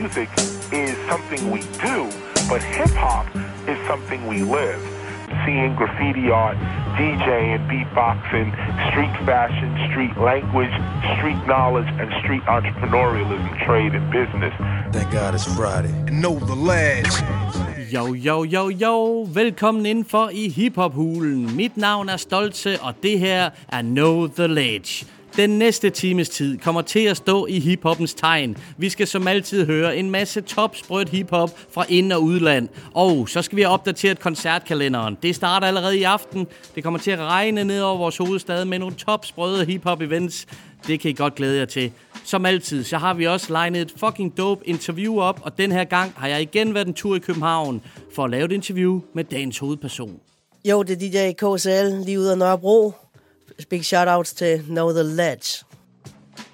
music is something we do, but hip hop is something we live. Seeing graffiti art, DJing, beatboxing, street fashion, street language, street knowledge, and street entrepreneurialism, trade, and business. Thank God it's Friday. And know the lads. Jo, jo, jo, jo. Velkommen indenfor i hiphop-hulen. Mit navn er Stoltse, og det her er Know The Ledge. Den næste times tid kommer til at stå i hiphoppens tegn. Vi skal som altid høre en masse topsprødt hiphop fra ind- og udland. Og så skal vi have opdateret koncertkalenderen. Det starter allerede i aften. Det kommer til at regne ned over vores hovedstad med nogle topsprøde hiphop-events. Det kan I godt glæde jer til. Som altid, så har vi også legnet et fucking dope interview op, og den her gang har jeg igen været en tur i København for at lave et interview med dagens hovedperson. Jo, det er DJ KCL lige ude af Nørrebro. Big shoutouts til Know The Ledge.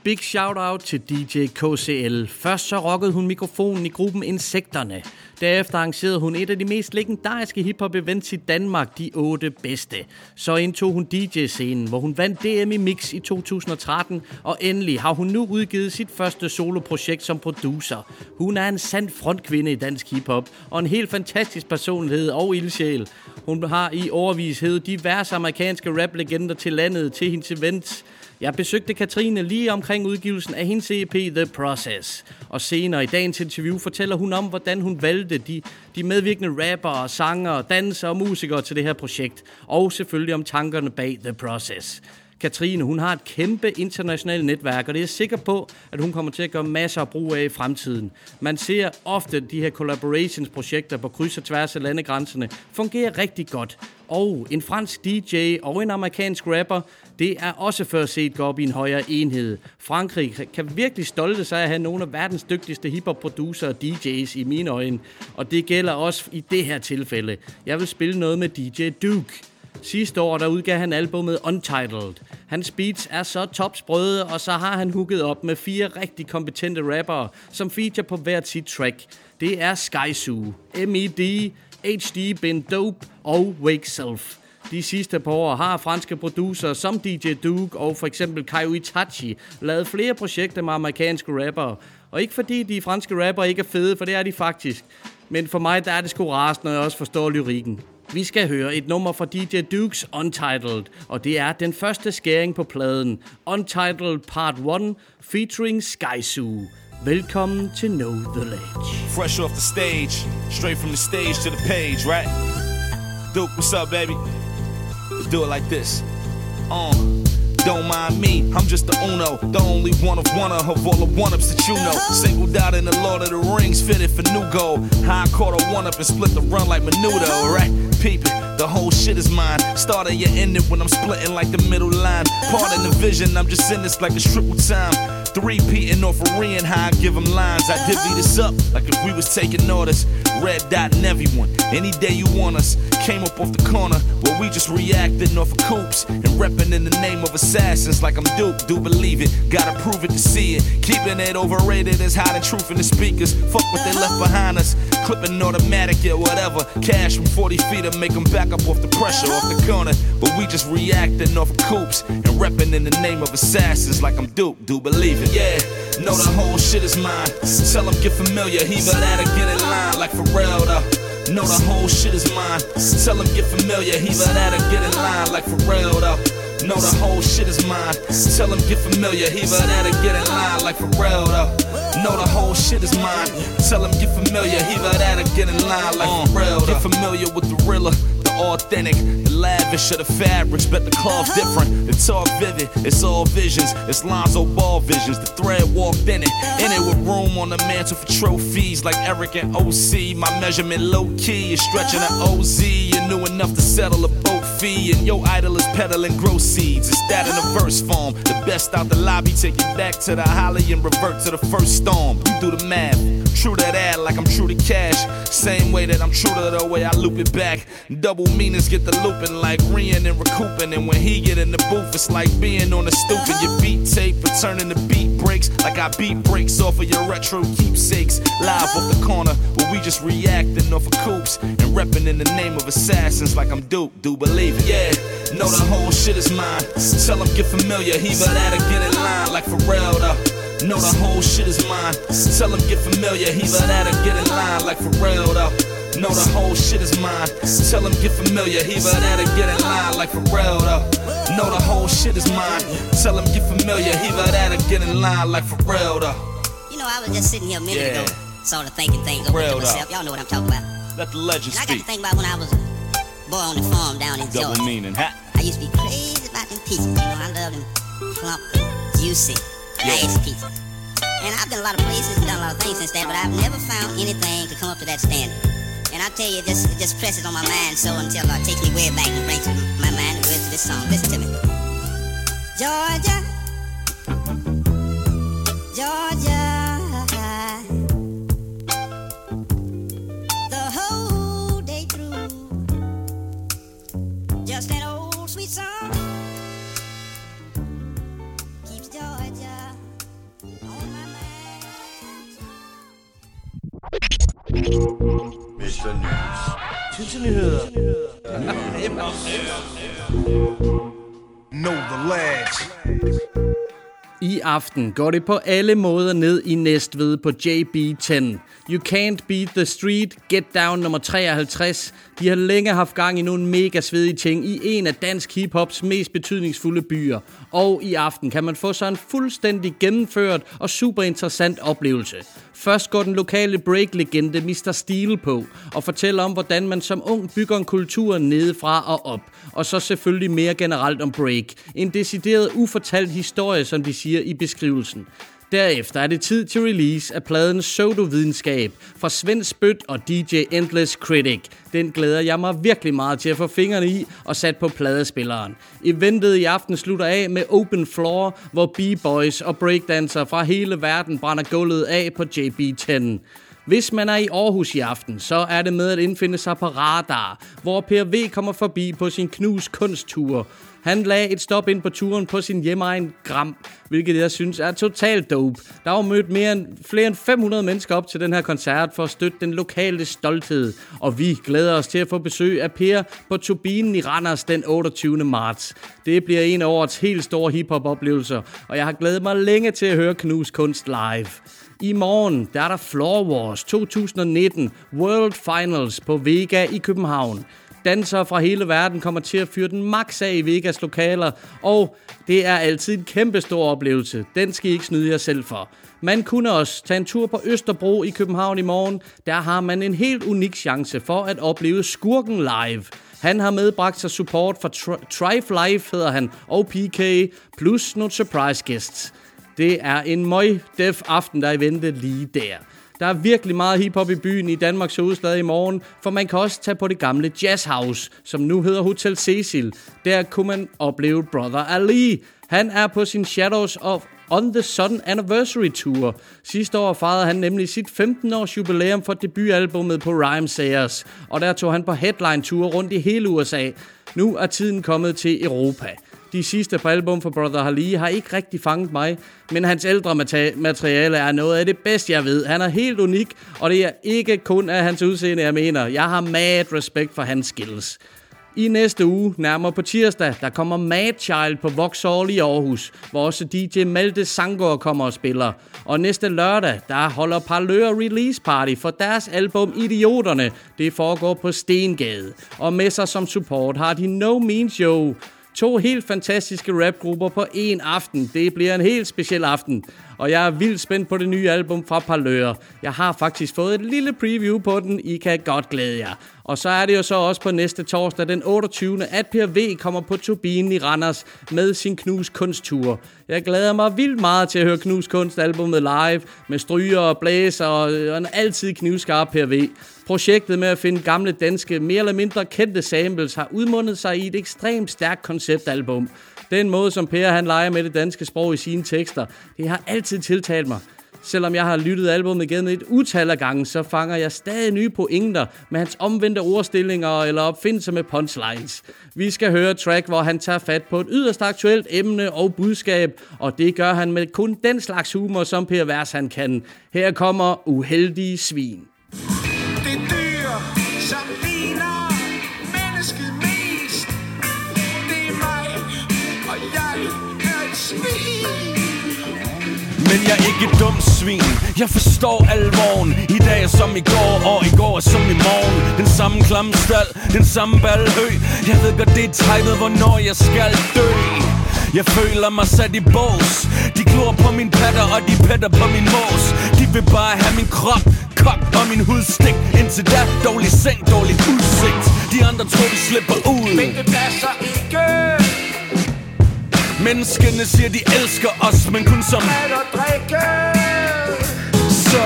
Big shout-out til DJ KCL. Først så rockede hun mikrofonen i gruppen Insekterne. Derefter arrangerede hun et af de mest legendariske hiphop-events i Danmark, de otte bedste. Så indtog hun DJ-scenen, hvor hun vandt DM i Mix i 2013, og endelig har hun nu udgivet sit første soloprojekt som producer. Hun er en sand frontkvinde i dansk hiphop, og en helt fantastisk personlighed og ildsjæl. Hun har i overvis hævet diverse amerikanske rap-legender til landet til hendes events. Jeg besøgte Katrine lige omkring udgivelsen af hendes EP The Process. Og senere i dagens interview fortæller hun om, hvordan hun valgte de, de medvirkende rappere, sanger, dansere og musikere til det her projekt. Og selvfølgelig om tankerne bag The Process. Katrine, hun har et kæmpe internationalt netværk, og det er jeg sikker på, at hun kommer til at gøre masser af brug af i fremtiden. Man ser ofte de her collaborations-projekter på kryds og tværs af landegrænserne fungerer rigtig godt. Og en fransk DJ og en amerikansk rapper, det er også før set gå op i en højere enhed. Frankrig kan virkelig stolte sig at have nogle af verdens dygtigste hiphop-producer og DJ's i mine øjne. Og det gælder også i det her tilfælde. Jeg vil spille noget med DJ Duke. Sidste år der udgav han albumet Untitled. Hans beats er så topsprøde, og så har han hooket op med fire rigtig kompetente rappere, som feature på hvert sit track. Det er Skyzoo, M.E.D., HD Ben Dope og Wake Self. De sidste par år har franske producer som DJ Duke og for eksempel Kaio Itachi lavet flere projekter med amerikanske rappere. Og ikke fordi de franske rappere ikke er fede, for det er de faktisk. Men for mig der er det sgu rarest, når jeg også forstår lyrikken. Vi skal høre et nummer fra DJ Dukes Untitled, og det er den første skæring på pladen. Untitled Part 1 featuring Sky Zoo. Velkommen til Know The Ledge. Fresh off the stage, straight from the stage to the page, right? Duke, what's up, baby? Let's do it like this. Uh, don't mind me, I'm just the uno, the only one of one of all the one-ups that you know. Singled out in the Lord of the Rings, fitted for new gold. How I caught a one-up and split the run like Menudo, right? Peep it, the whole shit is mine. Started you end it when I'm splitting like the middle line. Part of the vision, I'm just in this like a triple time. Three peating off a re and how I give them lines. I divvy this up like if we was taking orders. Red dot and everyone, any day you want us. Came up off the corner where we just reacting off of coops and repping in the name of assassins like I'm Duke. Do believe it, gotta prove it to see it. Keeping it overrated is hiding truth in the speakers. Fuck what they left behind us. Clipping automatic, yeah, whatever. Cash from 40 feet to make them back up off the pressure off the corner. But we just reacting off of coops and repping in the name of assassins like I'm Duke. Do believe it, yeah. Know the whole shit is mine. Tell them get familiar, he but that'll get in line like Pharrell though. Know the whole shit is mine. Tell him get familiar, he but that'll get in line like Pharrell though. Know the whole shit is mine. Tell him get familiar, he but that'll get in line like Pharrell though. Know the whole shit is mine. Tell him get familiar, he but that'll get in line like uh, Pharrell though. Get familiar with the Rilla, the authentic, the lavish of the fabrics, but the cloth different. The talk vivid, it's all visions, it's Lonzo Ball visions. The thread walked in it, in it with room on the mantle for trophies like Eric and OC. My measurement low key is stretching an OZ. You knew enough to settle a boat fee, and your idol is peddling grow seeds. It's that in a verse form. The best out the lobby, take it back to the holly and revert to the first storm. You do the math. True to that, like I'm true to cash. Same way that I'm true to the way I loop it back. Double meanings get the looping like Rian and recouping. And when he get in the booth, it's like being on the stoop. And your beat tape, returning the beat breaks. Like I beat breaks off of your retro keepsakes. Live off the corner where we just reacting off of coops. And repping in the name of assassins like I'm Duke. Do believe it, yeah. Know the whole shit is mine. Tell him get familiar, he but that'll get in line like Pharrell though. Know the whole shit is mine. Tell him get familiar, he but that'll get in line like Pharrell though. Know the whole shit is mine. Tell him get familiar, he but that'll get in line like Pharrell though. Know the whole shit is mine. Tell him get familiar, he but that'll get in line like Pharrell though. You know, I was just sitting here a minute Yeah. ago, sort of thinking things over to myself. Y'all know what I'm talking about. Let the legend And I got to think about when I was a boy on the farm down in Double Georgia. meaning. I used to be crazy about them pizzas. You know, I love them plump, juicy, nice pizzas. And I've been a lot of places and done a lot of things since then, but I've never found anything to come up to that standard. And I tell you, just, it just presses on my mind so until it takes me way back and brings my mind to this song. Listen to me. Georgia, Georgia, the whole day through, just an old sweet song keeps Georgia mind. Mr. Know the lads. I aften går det på alle måder ned i Næstved på JB10. You Can't Beat the Street, Get Down nummer 53. De har længe haft gang i nogle mega svedige ting i en af dansk hiphops mest betydningsfulde byer. Og i aften kan man få sig en fuldstændig gennemført og super interessant oplevelse. Først går den lokale break-legende Mr. Steel på og fortæller om, hvordan man som ung bygger en kultur nedefra og op. Og så selvfølgelig mere generelt om break. En decideret ufortalt historie, som de siger i beskrivelsen. Derefter er det tid til release af pladen Sodovidenskab fra Svend Spyt og DJ Endless Critic. Den glæder jeg mig virkelig meget til at få fingrene i og sat på pladespilleren. Eventet i aften slutter af med Open Floor, hvor b-boys og breakdancer fra hele verden brænder gulvet af på JB10. Hvis man er i Aarhus i aften, så er det med at indfinde sig på Radar, hvor PRV kommer forbi på sin knus kunsttur. Han lagde et stop ind på turen på sin hjemmeegn Gram, hvilket jeg synes er totalt dope. Der var mødt mere end, flere end 500 mennesker op til den her koncert for at støtte den lokale stolthed. Og vi glæder os til at få besøg af Per på turbinen i Randers den 28. marts. Det bliver en af årets helt store hiphop-oplevelser, og jeg har glædet mig længe til at høre Knus kunst live. I morgen der er der Floor Wars 2019 World Finals på Vega i København. Dansere fra hele verden kommer til at fyre den max af i Vegas lokaler, og det er altid en kæmpe stor oplevelse. Den skal I ikke snyde jer selv for. Man kunne også tage en tur på Østerbro i København i morgen. Der har man en helt unik chance for at opleve Skurken live. Han har medbragt sig support for Tri- Trife Life, hedder han, og PK, plus nogle surprise guests. Det er en møg def aften, der er i vente lige der. Der er virkelig meget hiphop i byen i Danmarks hovedstad i morgen, for man kan også tage på det gamle Jazz House, som nu hedder Hotel Cecil. Der kunne man opleve Brother Ali. Han er på sin Shadows of On The Sun Anniversary Tour. Sidste år fejrede han nemlig sit 15-års jubilæum for debutalbummet på Rhyme Sayers, og der tog han på headline-tour rundt i hele USA. Nu er tiden kommet til Europa. De sidste par album for Brother Ali har ikke rigtig fanget mig, men hans ældre materiale er noget af det bedste, jeg ved. Han er helt unik, og det er ikke kun af hans udseende, jeg mener. Jeg har mad respekt for hans skills. I næste uge, nærmere på tirsdag, der kommer Mad Child på Vauxhall i Aarhus, hvor også DJ Malte Sangor kommer og spiller. Og næste lørdag, der holder Parlør Release Party for deres album Idioterne. Det foregår på Stengade. Og med sig som support har de No Means Show. To helt fantastiske rapgrupper på en aften. Det bliver en helt speciel aften. Og jeg er vildt spændt på det nye album fra Parlør. Jeg har faktisk fået et lille preview på den. I kan godt glæde jer. Og så er det jo så også på næste torsdag den 28. at Per V kommer på turbinen i Randers med sin Knus kunsttur. Jeg glæder mig vildt meget til at høre Knus kunst albumet live med stryger og blæser og en altid knivskarp Per V. Projektet med at finde gamle danske, mere eller mindre kendte samples har udmundet sig i et ekstremt stærkt konceptalbum. Den måde, som Per han leger med det danske sprog i sine tekster, det har altid tiltalt mig. Selvom jeg har lyttet albumet igen et utal af gange, så fanger jeg stadig nye pointer med hans omvendte ordstillinger eller opfindelser med punchlines. Vi skal høre et track, hvor han tager fat på et yderst aktuelt emne og budskab, og det gør han med kun den slags humor, som Per Vers han kan. Her kommer Uheldige Svin. Men jeg er ikke et dumt svin. Jeg forstår alvoren. I dag er som i går Og i går er som i morgen. Den samme klamme stald Den samme ballhø Jeg ved godt det er tegnet Hvornår jeg skal dø. Jeg føler mig sat i bås. De glor på min patter og de petter på min mås. De vil bare have min krop, kok og min hudstik. Indtil da dårlig seng, dårlig udsigt. De andre tror vi slipper ud. Men det passer ikke. Menneskene siger de elsker os Men kun som At at drikke. Så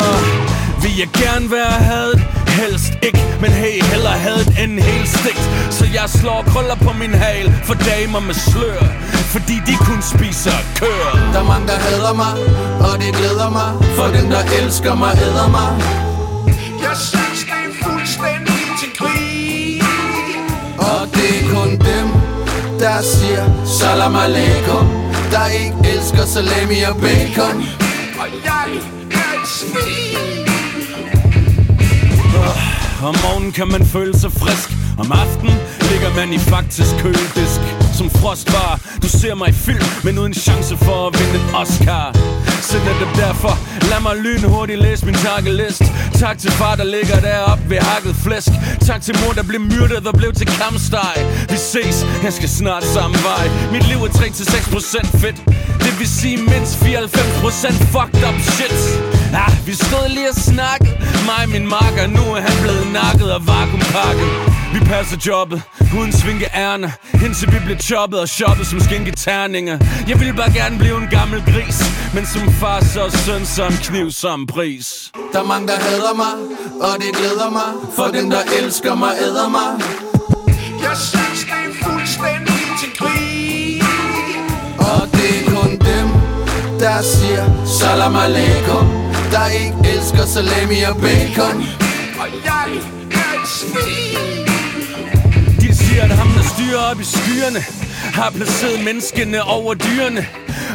vil jeg gerne være hadet. Helst ikke, men hey, hellere hadet end helt stigt Så jeg slår krøller på min hal For damer med slør. Fordi de kun spiser kør Der er mange, der hader mig, og det glæder mig. For dem, der elsker mig, æder mig. Jeg synes, der siger Salam alaikum Der ikke elsker salami og bacon. Og jeg er et svin. Om morgenen kan man føle sig frisk. Om aftenen ligger man i faktisk køledisk som frostvar Du ser mig i film, men uden chance for at vinde en Oscar. Så netop derfor Lad mig lynhurtigt læse min takkelist Tak til far, der ligger deroppe ved hakket flæsk. Tak til mor, der blev myrdet og blev til kamsteg Vi ses, jeg skal snart samme vej. Mit liv er 3-6% fedt. Det vil sige mindst 94% fucked up shit. Ah, vi stod lige og snakkede. Mig min makker, nu er han blevet nakket og vakuumpakket. Vi passer jobbet, uden svinke ærne. Indtil vi blev choppet og shoppet som skinketerninger Jeg ville bare gerne blive en gammel gris Men som far så søn som kniv som pris. Der er mange, der hader mig, og det glæder mig For dem, der elsker mig, æder mig. Jeg synes, det er fuldstændig til grin. Og det er kun dem, der siger Salam alaikum Der ikke elsker salami og bacon Og jeg er et svin. De siger, at ham, der styrer op i skyerne Har placeret menneskene over dyrene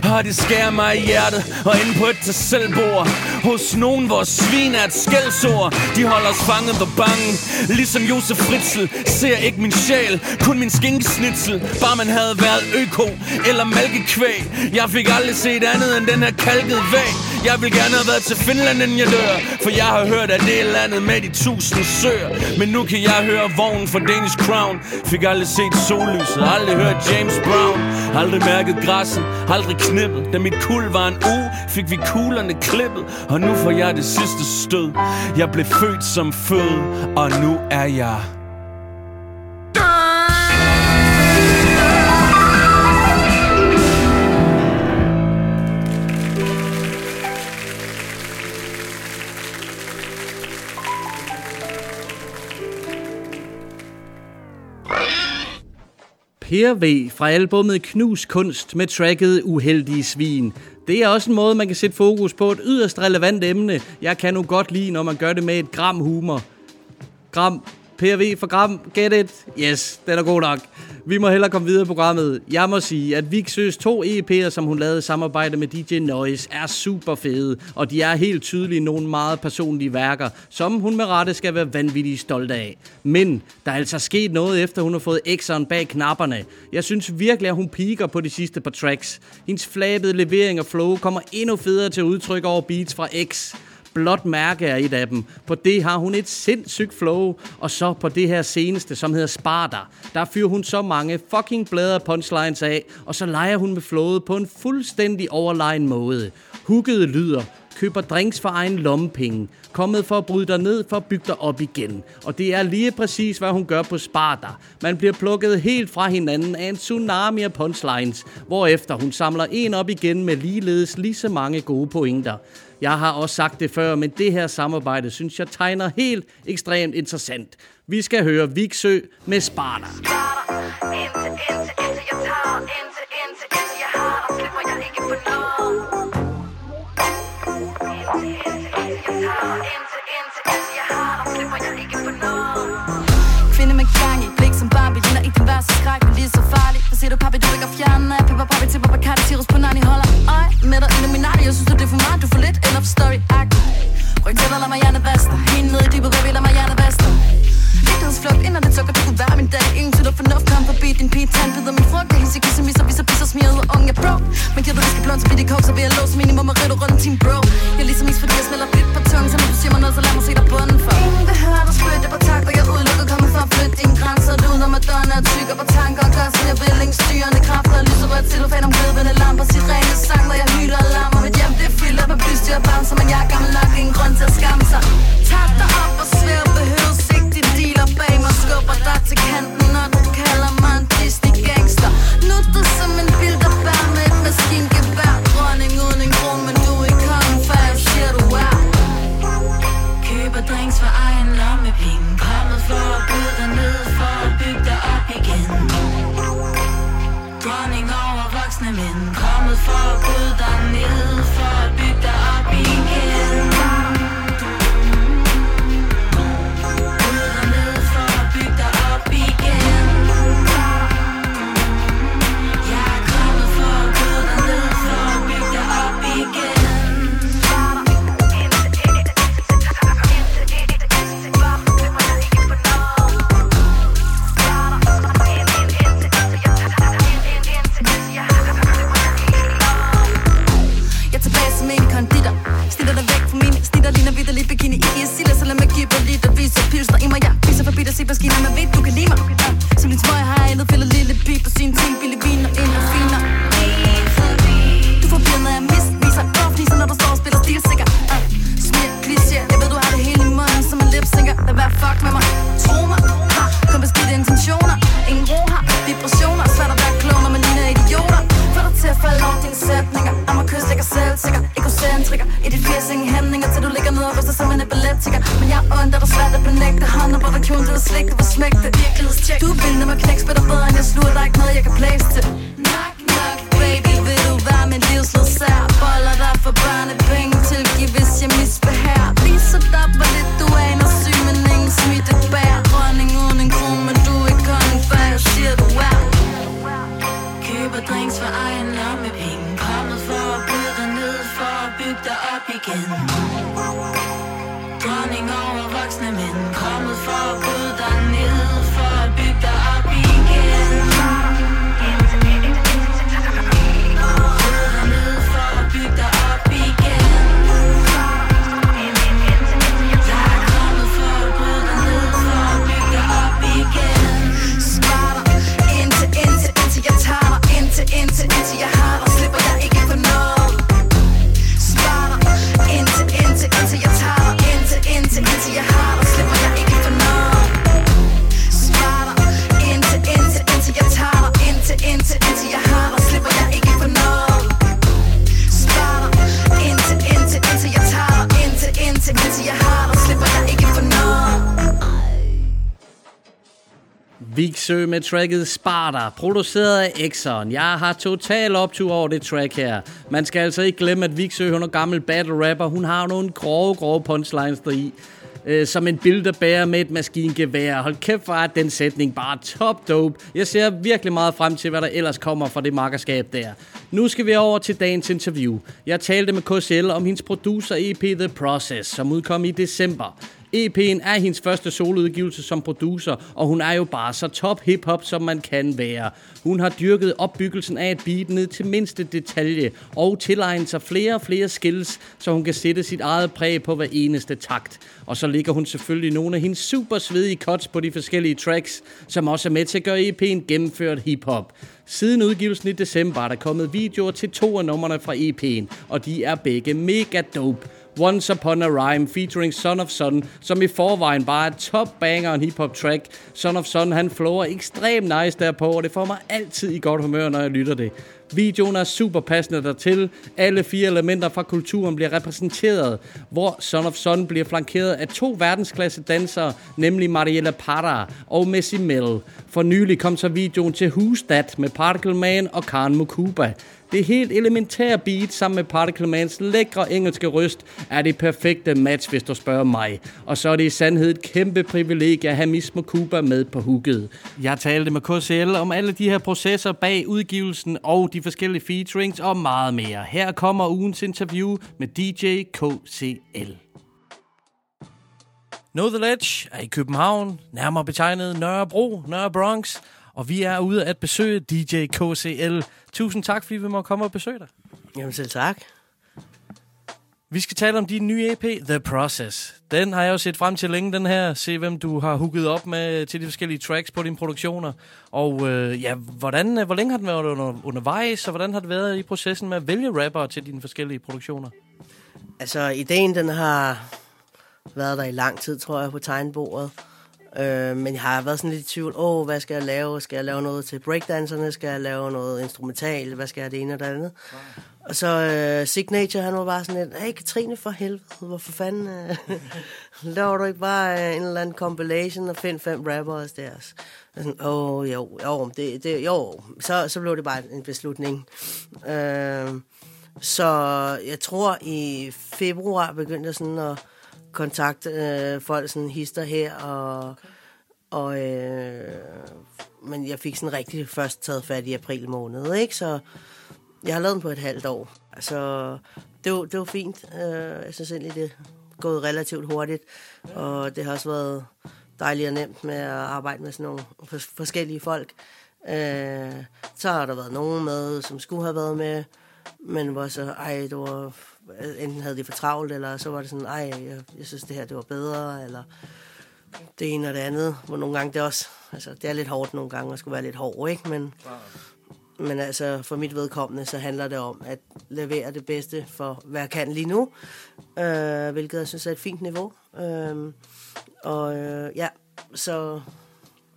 og det skærer mig i hjertet Og inde på et til selvbord Hos nogen, hvor svin er et skældsord. De holder os fanget og bange. Ligesom Josef Fritzl Ser ikke min sjæl, kun min skinkesnitsel. Bare man havde været øko Eller malkekvæg. Jeg fik aldrig set andet end den her kalkede væg. Jeg vil gerne have været til Finland, inden jeg dør. For jeg har hørt, at det er landet med de tusind søer. Men nu kan jeg høre vognen fra Danish Crown. Fik aldrig set sollyset, aldrig hørt James Brown. Aldrig mærket græsset, aldrig knippet. Da mit kul var en uge, fik vi kuglerne klippet. Og nu får jeg det sidste stød. Jeg blev født som fød, og nu er jeg Per V. fra albumet Knus Kunst med tracket Uheldige Svin. Det er også en måde, man kan sætte fokus på et yderst relevant emne. Jeg kan nu godt lide, når man gør det med et gram humor. Gram. PRV for gram. Get it? Yes, den er god nok. Vi må hellere komme videre i programmet. Jeg må sige, at Viksøs to EP'er, som hun lavede i samarbejde med DJ Noise, er super fede. Og de er helt tydeligt nogle meget personlige værker, som hun med rette skal være vanvittigt stolt af. Men der er altså sket noget, efter hun har fået X'eren bag knapperne. Jeg synes virkelig, at hun piker på de sidste par tracks. Hendes flabede levering og flow kommer endnu federe til udtryk over beats fra X. Blot mærke er et af dem. På det har hun et sindssygt flow. Og så på det her seneste, som hedder Sparta. Der fyrer hun så mange fucking bladre punchlines af. Og så leger hun med flowet på en fuldstændig overlegen måde. Huggede lyder. Køber drinks for egen lommepenge. Kommet for at bryde dig ned for at bygge dig op igen. Og det er lige præcis, hvad hun gør på Sparta. Man bliver plukket helt fra hinanden af en tsunami af punchlines. Hvorefter hun samler en op igen med ligeledes lige så mange gode pointer. Jeg har også sagt det før, men det her samarbejde synes jeg tegner helt ekstremt interessant. Vi skal høre Viksø med Sparta. Sparta indtil, indtil, indtil jeg tager, indtil, indtil, indtil jeg har, jeg ikke på noget. Indtil, indtil, indtil jeg tager, indtil, indtil, indtil jeg har, jeg ikke på noget kvinde med gang i Blik som Barbie, ligner ikke den værste skræk, men lige så farlig For du papi, du ligger fjernet Pepper papi, tipper Bacardi, Tirus på Nani, holder kunne være dag. Ingen til at fornuft, kom forbi din pige Tand, bider min frugt, det hisse, kisse, misser, viser, pisser, smiret og unge er bro. Men giver du det skal blond, så bliver det kog, så vil jeg låse minimum og ridt rundt team bro. Jeg er ligesom is, fordi jeg smelter lidt på tungen Så når du siger mig noget, så lad mig se dig bunden for. Ingen vil høre dig spytte på takt, og jeg udelukker kommer for at flytte dine grænser. Du når Madonna Tykker på tanker og gør, som jeg vil Ingen styrende kræfter, lyser rødt cellofan om glødvende lamper. Sit rene sang, når jeg hyler og larmer. Mit hjem, det fylder fyldt bystyr og bamser Men jeg er gammel nok, ingen grund til at skamme sig. Tak dig op og svær, behøver biler bag mig Skubber dig til kanten, når du kalder mig en Disney gangster. Nu er som en tracket Sparta, produceret af Exxon. Jeg har total optur over det track her. Man skal altså ikke glemme, at Vigsø, hun er gammel battle rapper. Hun har nogle grove, grove punchlines deri. Øh, som en billede bærer med et maskingevær. Hold kæft, hvor er den sætning bare top dope. Jeg ser virkelig meget frem til, hvad der ellers kommer fra det makkerskab der. Nu skal vi over til dagens interview. Jeg talte med KCL om hendes producer EP The Process, som udkom i december. EP'en er hendes første soloudgivelse som producer, og hun er jo bare så top hip-hop, som man kan være. Hun har dyrket opbyggelsen af et beat ned til mindste detalje, og tilegnet sig flere og flere skills, så hun kan sætte sit eget præg på hver eneste takt. Og så ligger hun selvfølgelig nogle af hendes super svedige cuts på de forskellige tracks, som også er med til at gøre EP'en gennemført hip-hop. Siden udgivelsen i december er der kommet videoer til to af numrene fra EP'en, og de er begge mega dope. Once Upon a Rhyme featuring Son of Son, som i forvejen bare er top banger en hiphop track. Son of Son, han flower ekstremt nice derpå, og det får mig altid i godt humør, når jeg lytter det. Videoen er super passende dertil. Alle fire elementer fra kulturen bliver repræsenteret, hvor Son of Son bliver flankeret af to verdensklasse dansere, nemlig Mariella Parra og Messi Mel. For nylig kom så videoen til Who's That med Particle Man og Karen Mukuba. Det helt elementære beat sammen med Particle Mans lækre engelske røst er det perfekte match, hvis du spørger mig. Og så er det i sandhed et kæmpe privilegie at have Mismo Mukuba med på hooket. Jeg talte med KCL om alle de her processer bag udgivelsen og de forskellige featurings og meget mere. Her kommer ugens interview med DJ KCL. Know The Ledge er i København, nærmere betegnet Nørrebro, Nørre Bronx, og vi er ude at besøge DJ KCL. Tusind tak, fordi vi må komme og besøge dig. Jamen selv tak. Vi skal tale om din nye EP, The Process. Den har jeg jo set frem til længe, den her. Se, hvem du har hooket op med til de forskellige tracks på dine produktioner. Og øh, ja, hvordan, øh, hvor længe har den været under, undervejs, og hvordan har det været i processen med at vælge rapper til dine forskellige produktioner? Altså, ideen den har været der i lang tid, tror jeg, på tegnbordet. Øh, men jeg har været sådan lidt i tvivl. Åh, hvad skal jeg lave? Skal jeg lave noget til breakdanserne? Skal jeg lave noget instrumental? Hvad skal jeg det ene og det andet? Og så øh, Signature, han var bare sådan lidt, hey Katrine, for helvede, hvorfor fanden øh, laver du ikke bare øh, en eller anden compilation og find fem rappers der? Og sådan, åh, oh, jo, jo, det, det, jo. Så, så blev det bare en beslutning. Øh, så jeg tror, i februar begyndte jeg sådan at kontakte øh, folk, sådan hister her, og, og øh, men jeg fik sådan rigtig først taget fat i april måned, ikke? Så jeg har lavet den på et halvt år. Altså, det var, det var fint. Øh, jeg synes egentlig, det er gået relativt hurtigt. Og det har også været dejligt og nemt med at arbejde med sådan nogle forskellige folk. Øh, så har der været nogen med, som skulle have været med, men hvor så, ej, det var, enten havde de for travlt, eller så var det sådan, ej, jeg, jeg synes det her, det var bedre, eller det ene og det andet, hvor nogle gange det også, altså det er lidt hårdt nogle gange at skulle være lidt hård, ikke? Men, men altså, for mit vedkommende, så handler det om at levere det bedste for, hvad jeg kan lige nu. Øh, hvilket jeg synes er et fint niveau. Øh, og øh, ja, så...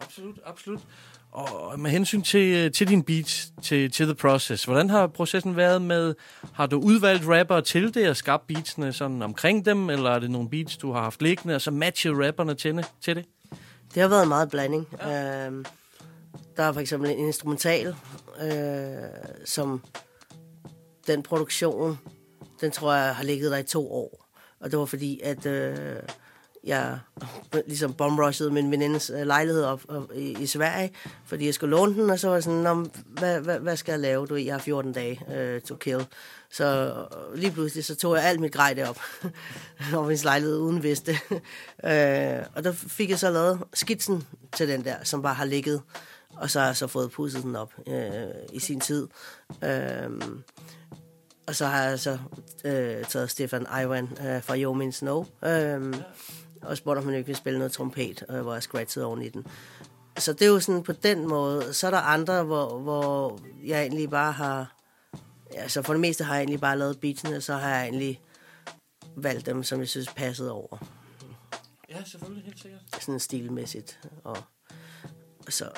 Absolut, absolut. Og med hensyn til, til din beats, til, til The Process, hvordan har processen været med, har du udvalgt rapper til det og skabt beatsene sådan omkring dem, eller er det nogle beats, du har haft liggende, og så matcher rapperne til, til det? Det har været en meget blanding. Ja. Øh, der er for eksempel en instrumental, øh, som den produktion, den tror jeg har ligget der i to år. Og det var fordi, at øh, jeg ligesom bombrushede min venindes øh, lejlighed op, op i, i Sverige, fordi jeg skulle låne den, og så var jeg sådan, hvad, hvad, hvad skal jeg lave? Du, jeg har 14 dage uh, to kill. Så øh, lige pludselig, så tog jeg alt mit grej derop, over min lejlighed uden vidste. uh, og der fik jeg så lavet skitsen til den der, som bare har ligget og så har jeg så fået pudset den op uh, i sin tid. Uh, og så har jeg så øh, taget Stefan Iwan øh, fra Yo Min Snow, øh, og spurgt, om han ikke vil spille noget trompet, øh, hvor jeg scratchede oven i den. Så det er jo sådan på den måde. Så er der andre, hvor, hvor jeg egentlig bare har... Ja, så for det meste har jeg egentlig bare lavet beatsene, og så har jeg egentlig valgt dem, som jeg synes passede over. Ja, selvfølgelig, helt sikkert. Sådan stilmæssigt. Og, og så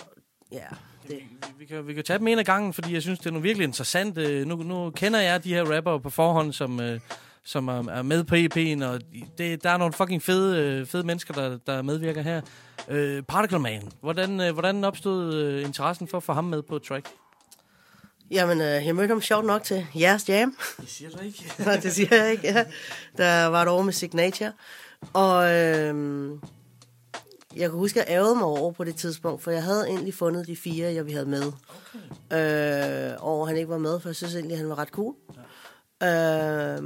Ja, det. Vi, vi, kan, vi kan tage dem en af gangen, fordi jeg synes, det er nogle virkelig interessant. Nu, nu kender jeg de her rapper på forhånd, som, øh, som er, er med på EP'en, og det, der er nogle fucking fede, øh, fede mennesker, der, der medvirker her. Øh, Particle Man, hvordan, øh, hvordan opstod øh, interessen for at få ham med på track? Jamen, øh, jeg mødte ham sjovt nok til jeres jam. Det siger du ikke. Nej, det siger jeg ikke, ja. Der var det over med Signature. Og... Øh, jeg kan huske, at jeg ærgede mig over på det tidspunkt, for jeg havde egentlig fundet de fire, jeg vi havde med. Okay. Øh, og han ikke var med, for jeg synes egentlig, han var ret cool. Ja. Øh,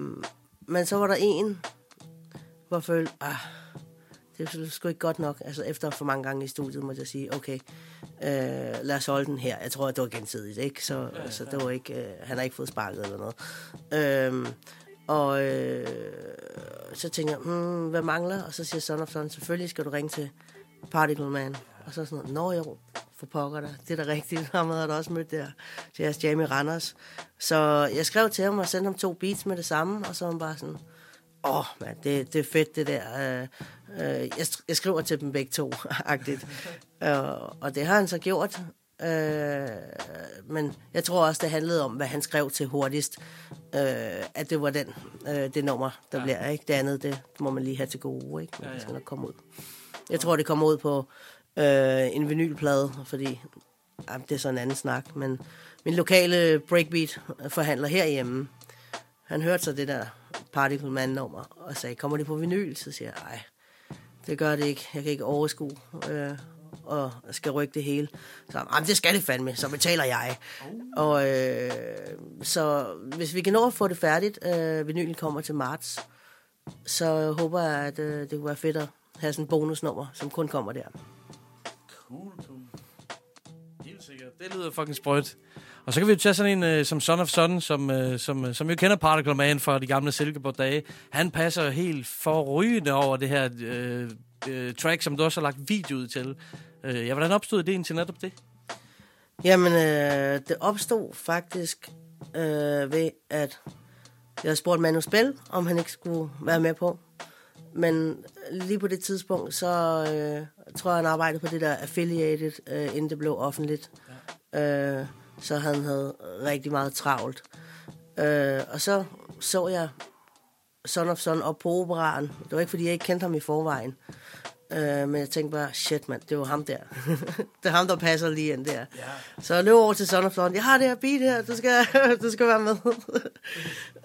men så var der en, hvor jeg følte, ah, det er sgu ikke godt nok. Altså efter for mange gange i studiet, måtte jeg sige, okay, øh, lad os holde den her. Jeg tror, at det var gensidigt, ikke? Så, ja, ja. så det var ikke, øh, han har ikke fået sparket eller noget. Øh, og øh, så tænker jeg, hmm, hvad mangler? Og så siger Son of Son, selvfølgelig skal du ringe til Particle Man. Og så sådan noget, nå jo, for pokker der. Det er da rigtigt. Ham havde der også mødt der til jeres Jamie Randers. Så jeg skrev til ham og sendte ham to beats med det samme, og så var han bare sådan, åh, oh, man, det, det er fedt, det der. Uh, uh, jeg, jeg skriver til dem begge to, agtigt. uh, og det har han så gjort. Uh, men jeg tror også, det handlede om, hvad han skrev til hurtigst. Uh, at det var den, uh, det nummer, der ja. bliver. Ikke? Det andet, det må man lige have til gode, ikke? Men ja, ja. det skal nok komme ud. Jeg tror, det kommer ud på øh, en vinylplade, fordi ja, det er så en anden snak. Men min lokale breakbeat-forhandler herhjemme, han hørte så det der Particle Man-nummer, og sagde, kommer det på vinyl? Så siger jeg, nej, det gør det ikke. Jeg kan ikke overskue øh, og skal rykke det hele. Så jamen, det skal det fandme, så betaler jeg. Og øh, så hvis vi kan nå at få det færdigt, øh, vinylen kommer til marts, så håber jeg, at øh, det kunne være fedt at have sådan en bonusnummer, som kun kommer der. Cool. Helt sikkert. Det lyder fucking sprødt. Og så kan vi jo tage sådan en uh, som Son of Son, som, uh, som, uh, som jo kender Particle Man fra de gamle Silkeborg-dage. Han passer helt forrygende over det her uh, uh, track, som du også har lagt video ud til. Uh, ja, hvordan opstod ideen til netop det? Jamen, øh, det opstod faktisk øh, ved, at jeg spurgte Manu Spil, om han ikke skulle være med på. Men lige på det tidspunkt, så øh, tror jeg, han arbejdede på det der affiliated, øh, inden det blev offentligt. Ja. Øh, så han havde rigtig meget travlt. Øh, og så så jeg Son of Son op på operaren. Det var ikke, fordi jeg ikke kendte ham i forvejen. Øh, men jeg tænkte bare, shit mand, det var ham der. det er ham, der passer lige ind der. Ja. Så jeg løb over til Son of Son. Jeg har det her beat her, du skal, du skal være med.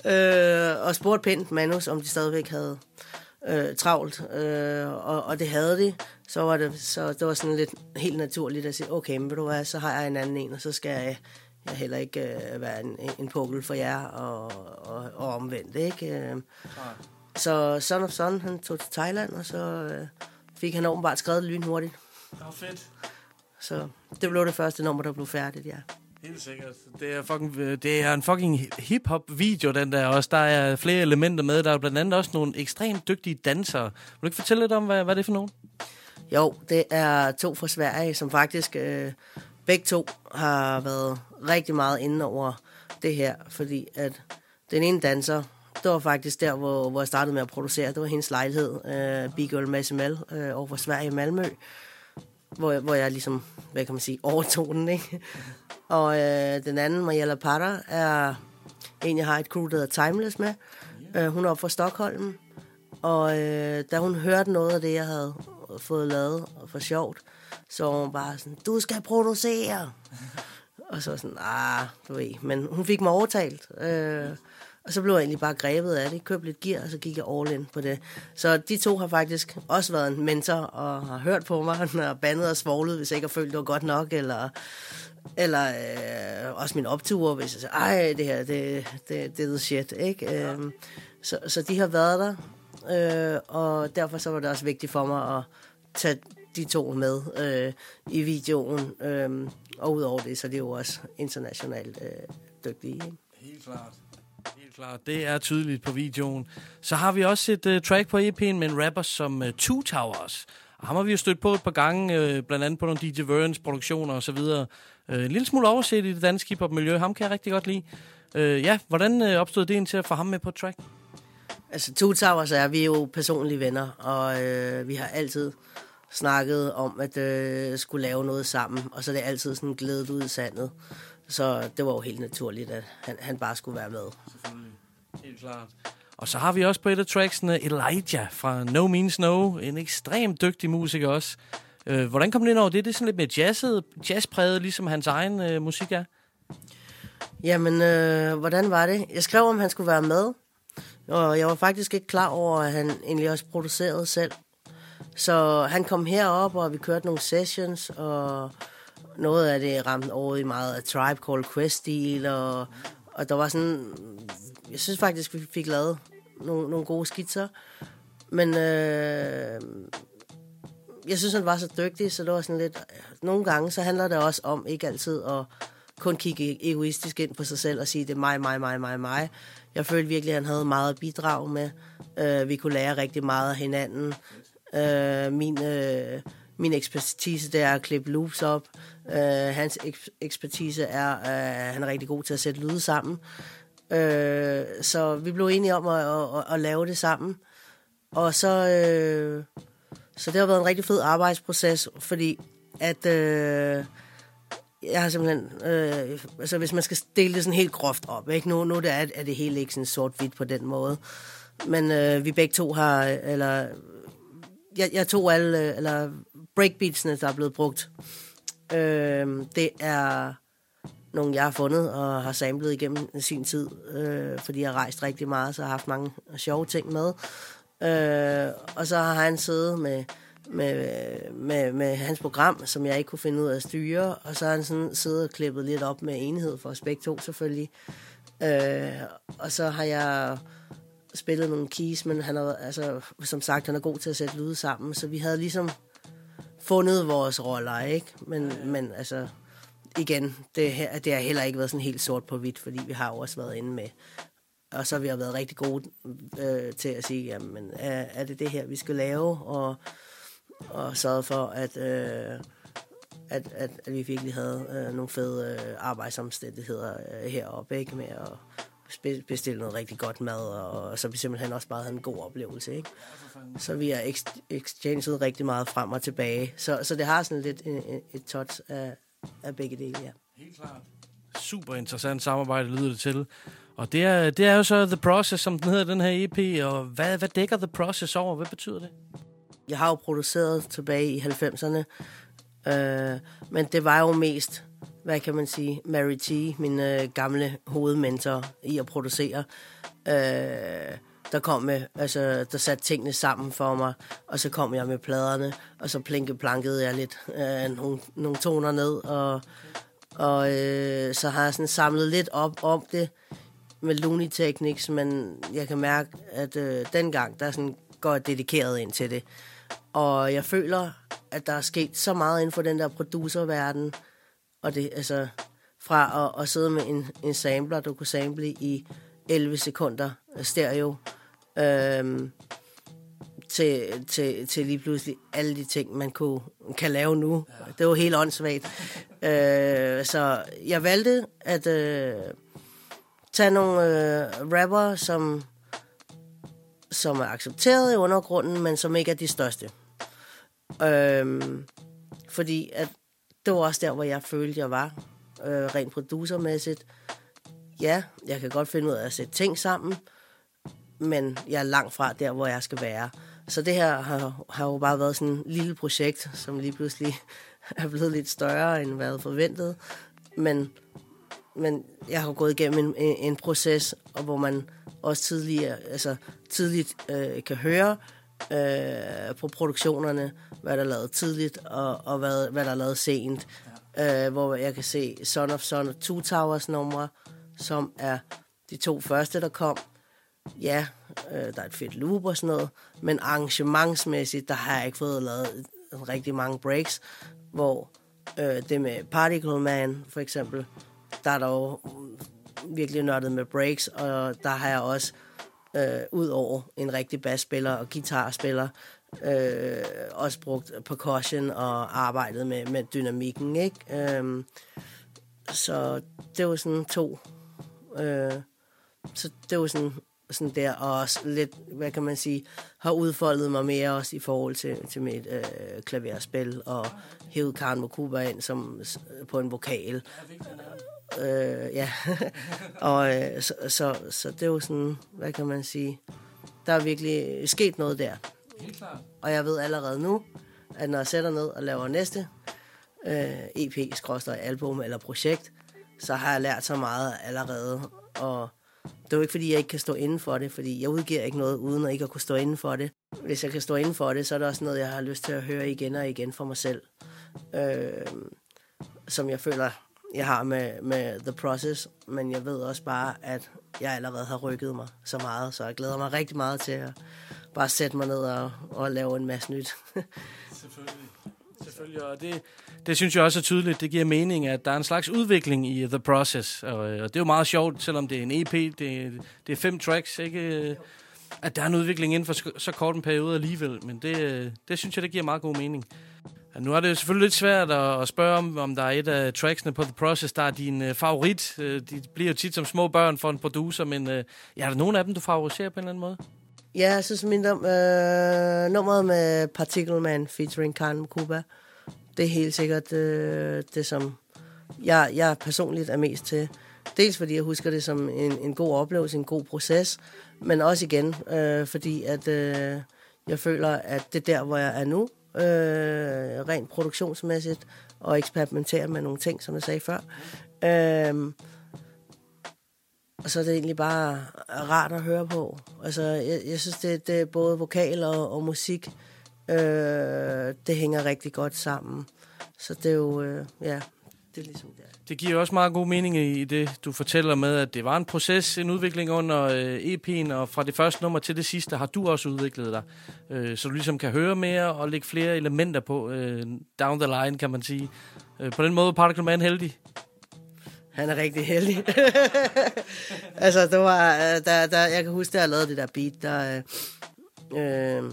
øh, og spurgte pænt Manus, om de stadigvæk havde øh, travlt. Øh, og, og det havde de. Så var det, så det var sådan lidt helt naturligt at sige, okay, men ved du hvad, så har jeg en anden en, og så skal jeg, jeg heller ikke øh, være en, en pukkel for jer, og, og, og omvendt, ikke? Øh, så Son of Son, han tog til Thailand, og så øh, fik han åbenbart skrevet lynhurtigt. Det var fedt. Så det blev det første nummer, der blev færdigt, ja. Helt sikkert. Det er, fucking, øh, det er en fucking hip-hop video, den der også. Der er flere elementer med. Der er blandt andet også nogle ekstremt dygtige dansere. Vil du ikke fortælle lidt om, hvad, hvad det er for nogen? Jo, det er to fra Sverige, som faktisk øh, begge to har været rigtig meget inde over det her, fordi at den ene danser, det var faktisk der, hvor, hvor jeg startede med at producere. Det var hendes lejlighed, øh, Big Girl Massimel, øh, over for Sverige i Malmø, hvor, jeg- hvor jeg ligesom, hvad kan man sige, overtog den, ikke? Og øh, den anden, Mariella Parra, er en, jeg har et crew, der hedder Timeless med. Øh, hun er oppe fra Stockholm, og øh, da hun hørte noget af det, jeg havde fået lavet for sjovt, så var hun bare sådan, du skal producere. og så sådan, ah, du ved. Men hun fik mig overtalt. Øh, og så blev jeg egentlig bare grebet af det. Købte lidt gear, og så gik jeg all in på det. Så de to har faktisk også været en mentor, og har hørt på mig, og bandet og svoglet, hvis jeg ikke har følt, det var godt nok, eller eller øh, også min optur, hvis jeg siger, ej, det her, det, det, det er shit, ikke? Ja. Øhm, så, så de har været der, øh, og derfor så var det også vigtigt for mig at tage de to med øh, i videoen, øh, og udover det, så er de jo også internationalt øh, dygtige, ikke? Helt klart. Klart. Det er tydeligt på videoen. Så har vi også et uh, track på EP'en med en rapper som uh, Two Towers. Og ham har vi jo stødt på et par gange, uh, blandt andet på nogle DJ Verns produktioner og så videre. Uh, en lille smule overset i det danske hiphop-miljø. Ham kan jeg rigtig godt lide. Uh, ja, hvordan uh, opstod det til at få ham med på et track? Altså, Two Towers er vi er jo personlige venner, og øh, vi har altid snakket om, at øh, skulle lave noget sammen, og så er det altid sådan glædet ud i sandet. Så det var jo helt naturligt, at han, han bare skulle være med. Helt klart. Og så har vi også på et af tracksene Elijah fra No Means No. En ekstremt dygtig musiker også. Uh, hvordan kom det ind over det? Det er sådan lidt mere jazzet, jazzpræget, ligesom hans egen uh, musik er. Jamen, øh, hvordan var det? Jeg skrev, om han skulle være med, og jeg var faktisk ikke klar over, at han egentlig også producerede selv. Så han kom herop, og vi kørte nogle sessions, og noget af det ramte over i meget af Tribe Called Quest-stil, og, og der var sådan... Jeg synes faktisk, vi fik lavet nogle, nogle gode skitser, men øh, jeg synes, han var så dygtig, så det var sådan lidt... Nogle gange, så handler det også om ikke altid at kun kigge egoistisk ind på sig selv og sige, det er mig, mig, mig, mig, mig. Jeg følte virkelig, at han havde meget at bidrage med. Øh, vi kunne lære rigtig meget af hinanden. Øh, min, øh, min ekspertise, det er at klippe loops op. Øh, hans eks- ekspertise er, at han er rigtig god til at sætte lyde sammen. Øh, så vi blev enige om at, at, at, at lave det sammen. Og så, øh, så det har været en rigtig fed arbejdsproces, fordi at øh, jeg har simpelthen, øh, altså hvis man skal dele det sådan helt groft op, ikke? Nu, nu det, er det helt ikke sådan sort-hvidt på den måde, men øh, vi begge to har, eller jeg, jeg tog alle, øh, eller breakbeatsene, der er blevet brugt, øh, det er nogle, jeg har fundet og har samlet igennem sin tid, øh, fordi jeg har rejst rigtig meget, så jeg har haft mange sjove ting med. Øh, og så har han siddet med, med, med, med hans program, som jeg ikke kunne finde ud af at styre, og så har han sådan siddet og klippet lidt op med enhed for Aspekt 2 selvfølgelig. Øh, og så har jeg spillet nogle keys, men han er, altså, som sagt, han er god til at sætte lyde sammen, så vi havde ligesom fundet vores roller, ikke? Men, men altså, igen, det, her, det har heller ikke været sådan helt sort på hvidt, fordi vi har jo også været inde med. Og så har vi været rigtig gode øh, til at sige, jamen, er, er det det her, vi skal lave? Og, og sørge for, at, øh, at, at, at vi virkelig havde øh, nogle fede øh, arbejdsomstændigheder øh, heroppe, ikke? Med at bestille noget rigtig godt mad, og, så vi simpelthen også bare havde en god oplevelse, ikke? Så vi har ex- exchanged rigtig meget frem og tilbage. Så, så det har sådan lidt et, et, et touch af, af begge dele, ja. Helt klart. Super interessant samarbejde lyder det til. Og det er, det er jo så The Process, som den hedder, den her EP. Og hvad, hvad dækker The Process over? Hvad betyder det? Jeg har jo produceret tilbage i 90'erne, øh, men det var jo mest, hvad kan man sige, Mary T., min øh, gamle hovedmentor i at producere, øh, der kom med, altså, der satte tingene sammen for mig, og så kom jeg med pladerne, og så plinke plankede jeg lidt øh, nogle, nogle toner ned, og, og øh, så har jeg sådan samlet lidt op om det med Looney Technics, men jeg kan mærke, at øh, dengang, der sådan går jeg dedikeret ind til det. Og jeg føler, at der er sket så meget inden for den der producerverden, og det, altså, fra at, at sidde med en, en sampler, du kunne sample i 11 sekunder stereo, øhm, til, til, til lige pludselig alle de ting, man kunne, kan lave nu. Ja. Det var helt åndssvagt. øh, så jeg valgte at øh, tage nogle øh, rapper, som, som er accepteret i undergrunden, men som ikke er de største. Øhm, fordi at det var også der, hvor jeg følte, jeg var øh, rent producermæssigt. Ja, jeg kan godt finde ud af at sætte ting sammen, men jeg er langt fra der, hvor jeg skal være. Så det her har, har jo bare været sådan et lille projekt, som lige pludselig er blevet lidt større, end hvad jeg havde forventet. Men, men jeg har gået igennem en, en, en proces, og hvor man også tidligere, altså tidligt øh, kan høre øh, på produktionerne, hvad der er lavet tidligt, og, og hvad, hvad der er lavet sent. Ja. Øh, hvor jeg kan se Son of Son og Two Towers numre, som er de to første, der kom. Ja, øh, der er et fedt loop og sådan noget, men arrangementsmæssigt, der har jeg ikke fået lavet rigtig mange breaks, hvor øh, det med Particle Man, for eksempel, der er der jo virkelig nørdet med breaks, og der har jeg også, øh, ud over en rigtig bassspiller og guitarspiller, øh, også brugt percussion og arbejdet med, med dynamikken, ikke? Øh, så det var sådan to. Øh, så det var sådan, sådan der, og også lidt, hvad kan man sige, har udfoldet mig mere også i forhold til, til mit øh, klaverspil, og hævet Karen Mokuba ind som, på en vokal. Øh, ja, og øh, så, så, så det er jo sådan, hvad kan man sige, der er virkelig sket noget der. Og jeg ved allerede nu, at når jeg sætter ned og laver næste øh, EP, album eller projekt, så har jeg lært så meget allerede. Og det er jo ikke, fordi jeg ikke kan stå inden for det, fordi jeg udgiver ikke noget, uden at ikke at kunne stå inden for det. Hvis jeg kan stå inden for det, så er det også noget, jeg har lyst til at høre igen og igen for mig selv. Øh, som jeg føler, jeg har med, med The Process, men jeg ved også bare, at jeg allerede har rykket mig så meget, så jeg glæder mig rigtig meget til at bare sætte mig ned og, og lave en masse nyt. Selvfølgelig. Selvfølgelig, og det, det synes jeg også er tydeligt. Det giver mening, at der er en slags udvikling i The Process, og, øh, og det er jo meget sjovt, selvom det er en EP, det, det er fem tracks, ikke? at der er en udvikling inden for så kort en periode alligevel, men det, øh, det synes jeg, det giver meget god mening. Ja, nu er det selvfølgelig lidt svært at, spørge om, om der er et af tracksene på The Process, der er din øh, favorit. Uh, de bliver jo tit som små børn for en producer, men ja, er der nogen af dem, du favoriserer på en eller anden måde? Ja, jeg synes, min om øh, nummeret med Particle Man featuring Karen Kuba, det er helt sikkert øh, det, som jeg, jeg personligt er mest til. Dels fordi jeg husker det som en, en god oplevelse, en god proces, men også igen, øh, fordi at øh, jeg føler, at det er der, hvor jeg er nu, øh, rent produktionsmæssigt, og eksperimenterer med nogle ting, som jeg sagde før. Øh, og så er det egentlig bare rart at høre på. Altså, jeg, jeg synes, det, det er både vokal og, og musik Øh, det hænger rigtig godt sammen. Så det er jo, øh, ja, det er ligesom det. Det giver også meget god mening i det, du fortæller med, at det var en proces, en udvikling under øh, EP'en, og fra det første nummer til det sidste har du også udviklet dig, øh, så du ligesom kan høre mere og lægge flere elementer på øh, down the line, kan man sige. Øh, på den måde er Particle Man heldig. Han er rigtig heldig. altså, det var, øh, der, der, jeg kan huske, da jeg lavede det der beat, der, øh, øh,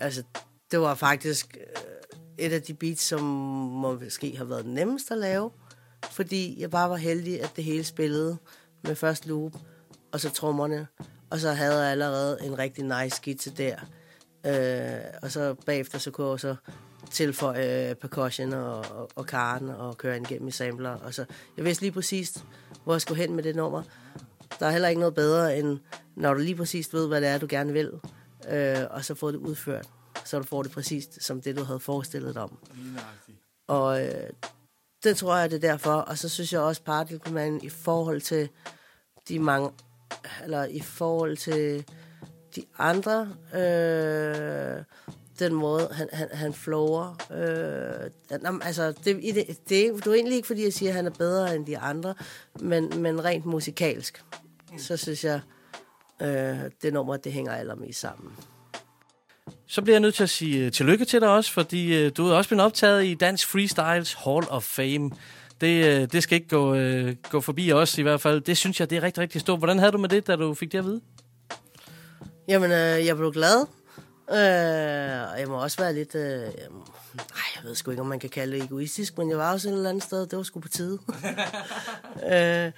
altså, det var faktisk øh, et af de beats, som måske har været nemmest at lave, fordi jeg bare var heldig, at det hele spillede med først loop, og så trommerne, og så havde jeg allerede en rigtig nice skitse der. Øh, og så bagefter, så kunne jeg så tilføje øh, percussion og, og, og karten og køre ind gennem i sampler. Og så, jeg vidste lige præcis, hvor jeg skulle hen med det nummer. Der er heller ikke noget bedre, end når du lige præcis ved, hvad det er, du gerne vil, øh, og så får det udført, så du får det præcis som det, du havde forestillet dig om. Og øh, det tror jeg, det er derfor. Og så synes jeg også, Particle Man i forhold til de mange, eller i forhold til de andre, øh, den måde, han, han, han flower. Øh, altså, det, det, det, det er egentlig ikke, fordi jeg siger, at han er bedre end de andre, men, men rent musikalsk, så synes jeg, øh, det nummer, det hænger allermest sammen. Så bliver jeg nødt til at sige øh, tillykke til dig også, fordi øh, du er også blevet optaget i Dansk Freestyles Hall of Fame. Det, øh, det skal ikke gå, øh, gå forbi os i hvert fald. Det synes jeg, det er rigtig, rigtig stort. Hvordan havde du med det, da du fik det at vide? Jamen, øh, jeg blev glad. Øh, og jeg må også være lidt... Øh, ej, jeg ved sgu ikke, om man kan kalde det egoistisk, men jeg var også et eller andet sted, det var sgu på tide. øh,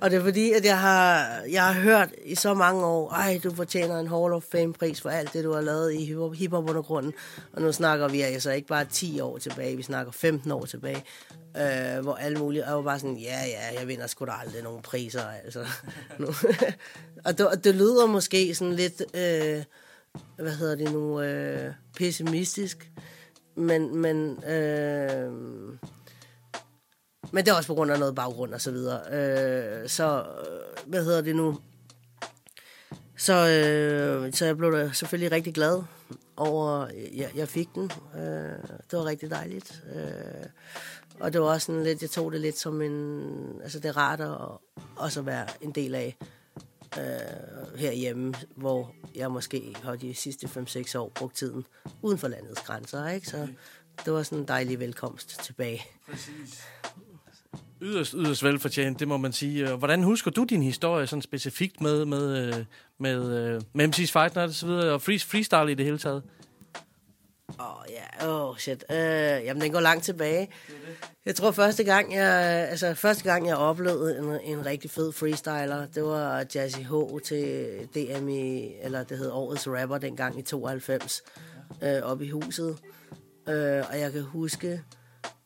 og det er fordi, at jeg har, jeg har hørt i så mange år, ej, du fortjener en Hall of Fame-pris for alt det, du har lavet i hiphop- hiphop-undergrunden. Og nu snakker vi altså ikke bare 10 år tilbage, vi snakker 15 år tilbage, øh, hvor alle mulige, og jeg var bare sådan, ja, ja, jeg vinder sgu da aldrig nogen priser, altså. Og det, det lyder måske sådan lidt... Øh, hvad hedder det nu, øh, pessimistisk. Men, men, øh, men det er også på grund af noget baggrund og så videre. Øh, så, øh, hvad hedder det nu? Så, øh, så jeg blev da selvfølgelig rigtig glad over, jeg, jeg fik den. Øh, det var rigtig dejligt. Øh, og det var også sådan lidt, jeg tog det lidt som en, altså det er rart at også at være en del af øh, herhjemme, hvor jeg måske har de sidste 5-6 år brugt tiden uden for landets grænser, ikke? Så det var sådan en dejlig velkomst tilbage. Præcis. Yderst, yderst velfortjent, det må man sige. Og Hvordan husker du din historie sådan specifikt med, med, øh, med, øh, med MC's Fight Night og så videre, og free, freestyle i det hele taget? Åh, oh, ja, åh, oh, shit. Uh, jamen, den går langt tilbage. Jeg tror, første gang, jeg, altså, første gang, jeg oplevede en, en rigtig fed freestyler, det var Jazzy H til DMI, eller det hed Årets Rapper dengang i 92, ja. uh, oppe i huset. Uh, og jeg kan huske,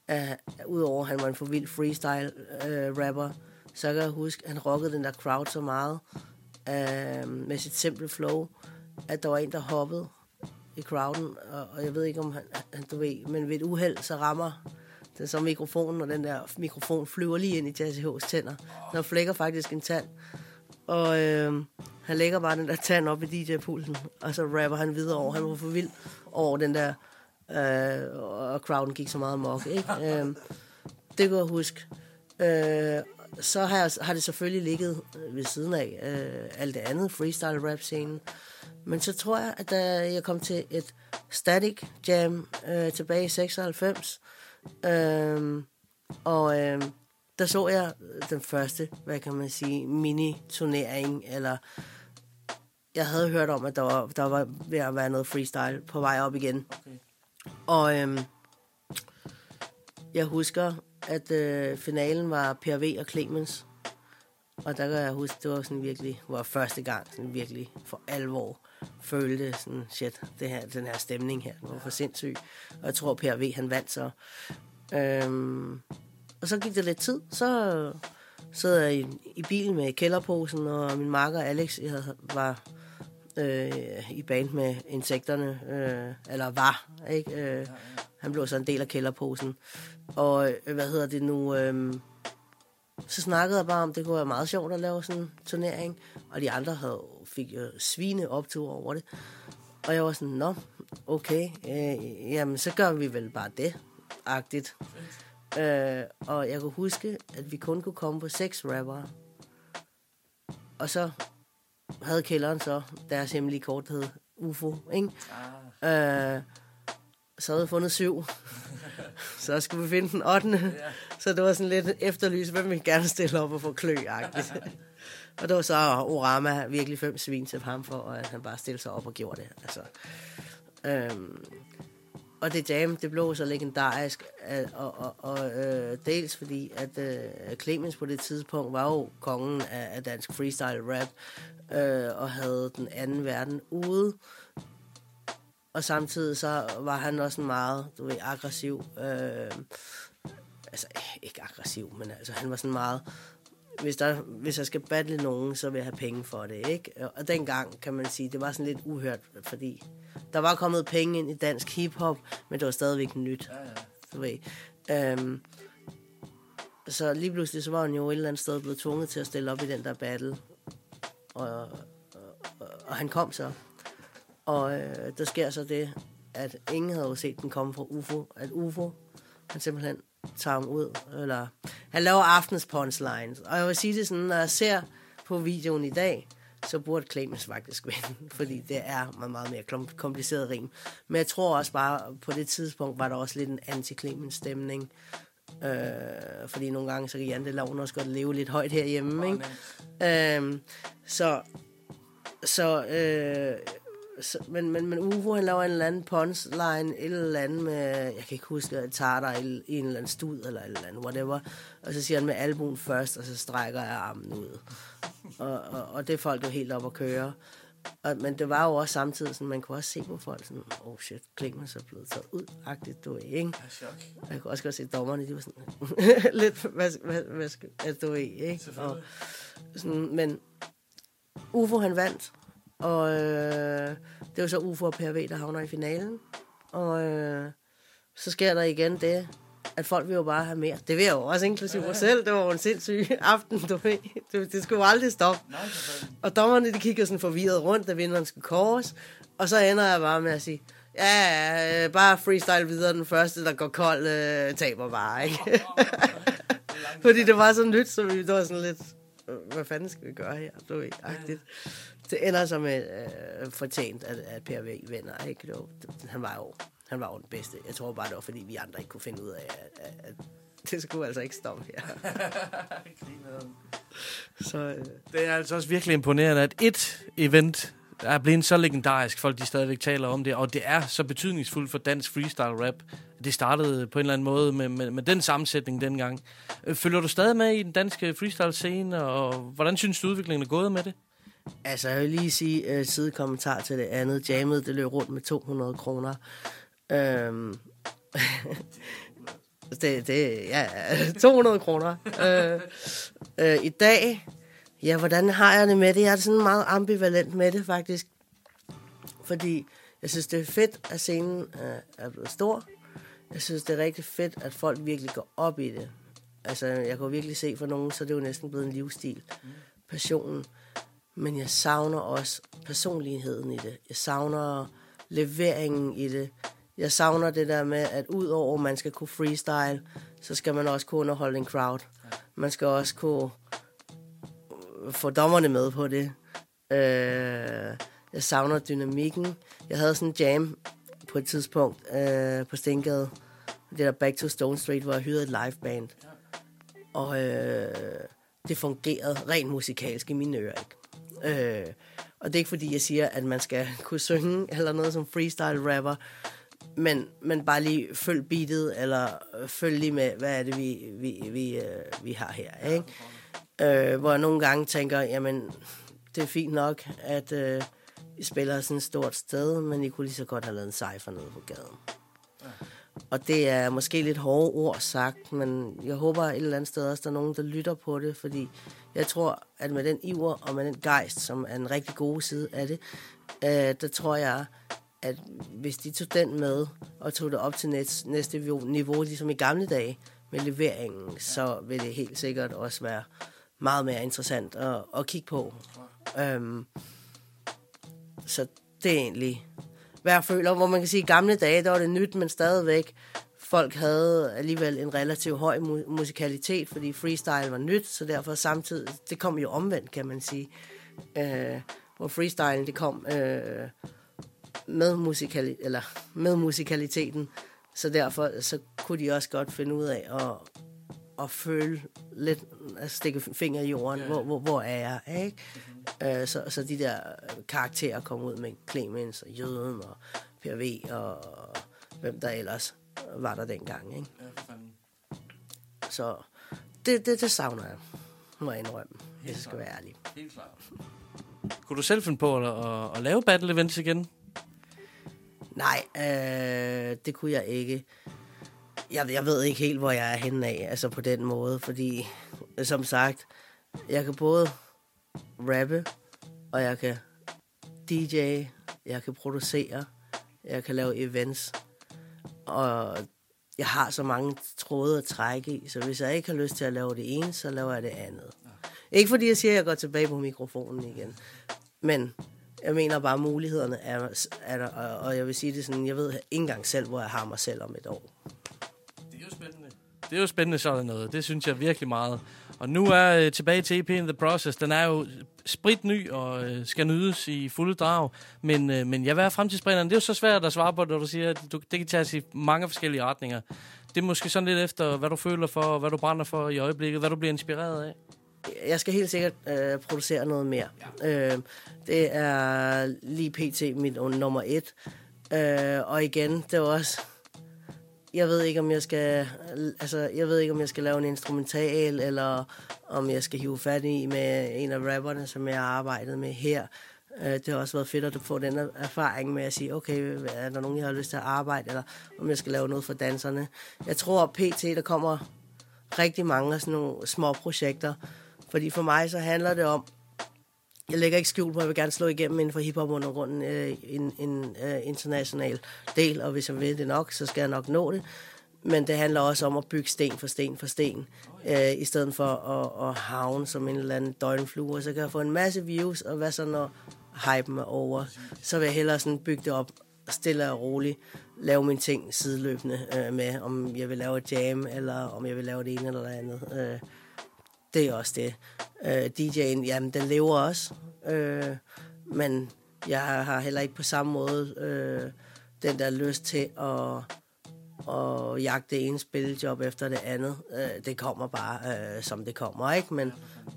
at udover at han var en for vild freestyle uh, rapper, så kan jeg huske, at han rockede den der crowd så meget uh, med sit simple flow, at der var en, der hoppede i crowden, og, og jeg ved ikke om han, han, du ved, men ved et uheld, så rammer den så mikrofonen, og den der mikrofon flyver lige ind i Jazzy H's tænder. Den flækker faktisk en tand. Og øh, han lægger bare den der tand op i DJ-pulten, og så rapper han videre over. Han var for vild over den der, øh, og crowden gik så meget amok, ikke? Øh, det kan jeg huske. Øh, så har, jeg, har det selvfølgelig ligget øh, ved siden af øh, alt det andet, freestyle rap scenen. Men så tror jeg, at da jeg kom til et Static Jam øh, tilbage i 96, øh, og øh, der så jeg den første, hvad kan man sige, mini-turnering, eller jeg havde hørt om, at der var, der var ved at være noget freestyle på vej op igen. Okay. Og øh, jeg husker, at øh, finalen var PRV og Clemens. Og der kan jeg huske, det var sådan virkelig, var første gang, sådan virkelig for alvor følte sådan, shit, det her, den her stemning her, den var for sindssyg. Og jeg tror, PRV, han vandt så. Øhm, og så gik det lidt tid, så sad jeg i, i bilen med kælderposen, og min makker Alex jeg havde, var øh, i band med insekterne, øh, eller var, ikke? Øh, han blev så en del af kælderposen. Og øh, hvad hedder det nu? Øh, så snakkede jeg bare om, det kunne være meget sjovt at lave sådan en turnering. Og de andre havde, fik jo svine optur over det. Og jeg var sådan, nå, okay, øh, jamen så gør vi vel bare det, agtigt. Øh, og jeg kunne huske, at vi kun kunne komme på seks rappere. Og så havde kælderen så deres hemmelige kort hed UFO, ikke? Ah. Øh, så havde jeg fundet syv. så skulle vi finde den 8. Så det var sådan lidt efterlys, hvem vi gerne stille op og få klø -agtigt. Og det var så Orama virkelig fem svin til ham for, at han bare stillede sig op og gjorde det. Altså, øhm, og det jam, det blev så legendarisk, at, og, og, og øh, dels fordi, at øh, Clemens på det tidspunkt var jo kongen af, af dansk freestyle rap, øh, og havde den anden verden ude. Og samtidig så var han også en meget, du ved, aggressiv, øh, altså ikke aggressiv, men altså han var sådan meget, hvis, der, hvis jeg skal battle nogen, så vil jeg have penge for det, ikke? Og dengang, kan man sige, det var sådan lidt uhørt, fordi der var kommet penge ind i dansk hiphop, men det var stadigvæk nyt. Ja, ja. Du ved. Øhm, så lige pludselig, så var han jo et eller andet sted blevet tvunget til at stille op i den der battle. Og, og, og, og han kom så. Og øh, der sker så det, at ingen havde jo set den komme fra UFO. At UFO, han simpelthen tager ham ud, eller han laver aftens punchlines. Og jeg vil sige det sådan, når jeg ser på videoen i dag, så burde Clemens faktisk vinde, fordi det er meget, meget mere kompliceret rim. Men jeg tror også bare, på det tidspunkt var der også lidt en anti-Clemens stemning. Øh, fordi nogle gange, så kan Jan Lavn også godt leve lidt højt herhjemme, ikke? Øh, så, så øh, så, men, men, men Ufo, han laver en eller anden punchline, et eller andet med, jeg kan ikke huske, at tager der i en eller anden stud, eller et eller andet, whatever. Og så siger han med albuen først, og så strækker jeg armen ud. Og, og, og det er folk jo helt op at køre. Og, men det var jo også samtidig sådan, man kunne også se på folk sådan, oh shit, Clemens er blevet taget ud, agtigt, du er ikke? Og jeg kunne også godt se dommerne, de var sådan, lidt, hvad, hvad, hvad, hvad du er, ikke? Og, sådan, men Ufo han vandt, og øh, det var så UFO og PRV, der havner i finalen. Og øh, så sker der igen det, at folk vil jo bare have mere. Det vil jeg jo også, inklusive mig selv. Det var jo en sindssyg aften, du ved. Det, det skulle jo aldrig stoppe. Og dommerne, de kigger sådan forvirret rundt, da vinderen skal kores. Og så ender jeg bare med at sige, ja, øh, bare freestyle videre. Den første, der går kold, øh, taber bare, ikke? Fordi det var så nyt, så vi var sådan lidt, hvad fanden skal vi gøre her, du ved, agtigt det ender så med øh, fortjent, at, at PRV vinder. Ikke? Det var, det, han, var jo, han var jo den bedste. Jeg tror bare, det var, fordi vi andre ikke kunne finde ud af, at, at, at det skulle altså ikke stoppe her. så, øh. Det er altså også virkelig imponerende, at et event er blevet så legendarisk, folk de stadigvæk taler om det, og det er så betydningsfuldt for dansk freestyle rap. Det startede på en eller anden måde med, med, med den sammensætning dengang. Øh, følger du stadig med i den danske freestyle scene, og hvordan synes du udviklingen er gået med det? Altså, jeg vil lige sige uh, sidekommentar til det andet. Jammet, det løb rundt med 200 kroner. Øhm, det, det, ja, 200 kroner. uh, uh, I dag, ja, hvordan har jeg det med det? Jeg er sådan meget ambivalent med det, faktisk. Fordi jeg synes, det er fedt, at scenen uh, er blevet stor. Jeg synes, det er rigtig fedt, at folk virkelig går op i det. Altså, jeg kan virkelig se for nogen, så det er jo næsten blevet en livsstil. Passionen men jeg savner også personligheden i det. Jeg savner leveringen i det. Jeg savner det der med, at udover at man skal kunne freestyle, så skal man også kunne underholde en crowd. Man skal også kunne øh, få dommerne med på det. Øh, jeg savner dynamikken. Jeg havde sådan en jam på et tidspunkt øh, på Stengade. Det der Back to Stone Street, hvor jeg hyrede et liveband. Og øh, det fungerede rent musikalsk i mine ører, ikke? Øh, og det er ikke fordi, jeg siger, at man skal kunne synge eller noget som freestyle rapper, men, men bare lige følg beatet, eller følg lige med, hvad er det, vi, vi, vi, øh, vi har her. Ikke? Øh, hvor jeg nogle gange tænker, jamen, det er fint nok, at øh, I spiller sådan et stort sted, men I kunne lige så godt have lavet en cypher nede på gaden. Og det er måske lidt hårde ord sagt, men jeg håber et eller andet sted også, der er nogen, der lytter på det, fordi jeg tror, at med den iver og med den gejst, som er en rigtig god side af det, øh, der tror jeg, at hvis de tog den med og tog det op til næste, næste niveau, ligesom i gamle dage med leveringen, så vil det helt sikkert også være meget mere interessant at, at kigge på. Øhm, så det er egentlig jeg føler, hvor man kan sige, at i gamle dage, der var det nyt, men stadigvæk folk havde alligevel en relativt høj mu- musikalitet, fordi freestyle var nyt, så derfor samtidig, det kom jo omvendt, kan man sige. Øh, hvor freestylen, det kom øh, med, musikali- eller med musikaliteten, så derfor så kunne de også godt finde ud af at, at føle lidt, at stikke finger i jorden, hvor, hvor, hvor er jeg, ikke? Øh, så, så de der karakterer kom ud med Clemens og Jøden og PRV og hvem der ellers var der dengang, ikke? Så det, det, det savner jeg, må jeg indrømme, hvis jeg skal være ærlig. Helt klart. Kunne du selv finde på at, at, at lave battle events igen? Nej, øh, det kunne jeg ikke. Jeg, jeg ved ikke helt, hvor jeg er henne af, altså på den måde, fordi øh, som sagt, jeg kan både rappe, og jeg kan DJ, jeg kan producere, jeg kan lave events, og jeg har så mange tråde at trække i, så hvis jeg ikke har lyst til at lave det ene, så laver jeg det andet. Ikke fordi jeg siger, at jeg går tilbage på mikrofonen igen, men jeg mener bare, at mulighederne er, er der, og, jeg vil sige det sådan, jeg ved ikke engang selv, hvor jeg har mig selv om et år. Det er jo spændende sådan noget. Det synes jeg virkelig meget. Og nu er øh, tilbage til EP in the Process. Den er jo spritny og øh, skal nydes i fulde drag. Men, øh, men jeg vil have fremtidsspringeren. Det er jo så svært at svare på, når du siger, at du, det kan tages i mange forskellige retninger. Det er måske sådan lidt efter, hvad du føler for, og hvad du brænder for i øjeblikket, hvad du bliver inspireret af. Jeg skal helt sikkert øh, producere noget mere. Ja. Øh, det er lige pt. mit nummer et. Øh, og igen, det er også... Jeg ved ikke, om jeg skal... Altså, jeg ved ikke, om jeg skal lave en instrumental, eller om jeg skal hive fat i med en af rapperne, som jeg har arbejdet med her. Øh, det har også været fedt at få den erfaring med at sige, okay, er der nogen, jeg har lyst til at arbejde, eller om jeg skal lave noget for danserne. Jeg tror, pt. der kommer rigtig mange af sådan nogle små projekter, fordi for mig så handler det om, jeg lægger ikke skjul på, at jeg vil gerne slå igennem inden for hiphop undergrunden øh, en, en øh, international del, og hvis jeg vil det nok, så skal jeg nok nå det. Men det handler også om at bygge sten for sten for sten, øh, i stedet for at, at havne som en eller anden døgnflue, så kan jeg få en masse views, og hvad så når hypen er over, så vil jeg hellere sådan bygge det op stille og roligt, lave mine ting sideløbende øh, med, om jeg vil lave et jam, eller om jeg vil lave det ene eller det andet. Øh, det er også det. Øh, DJ'en, jamen, den lever også. Øh, men jeg har heller ikke på samme måde øh, den der lyst til at, at jagte det ene spiljob efter det andet. Øh, det kommer bare, øh, som det kommer, ikke? Men,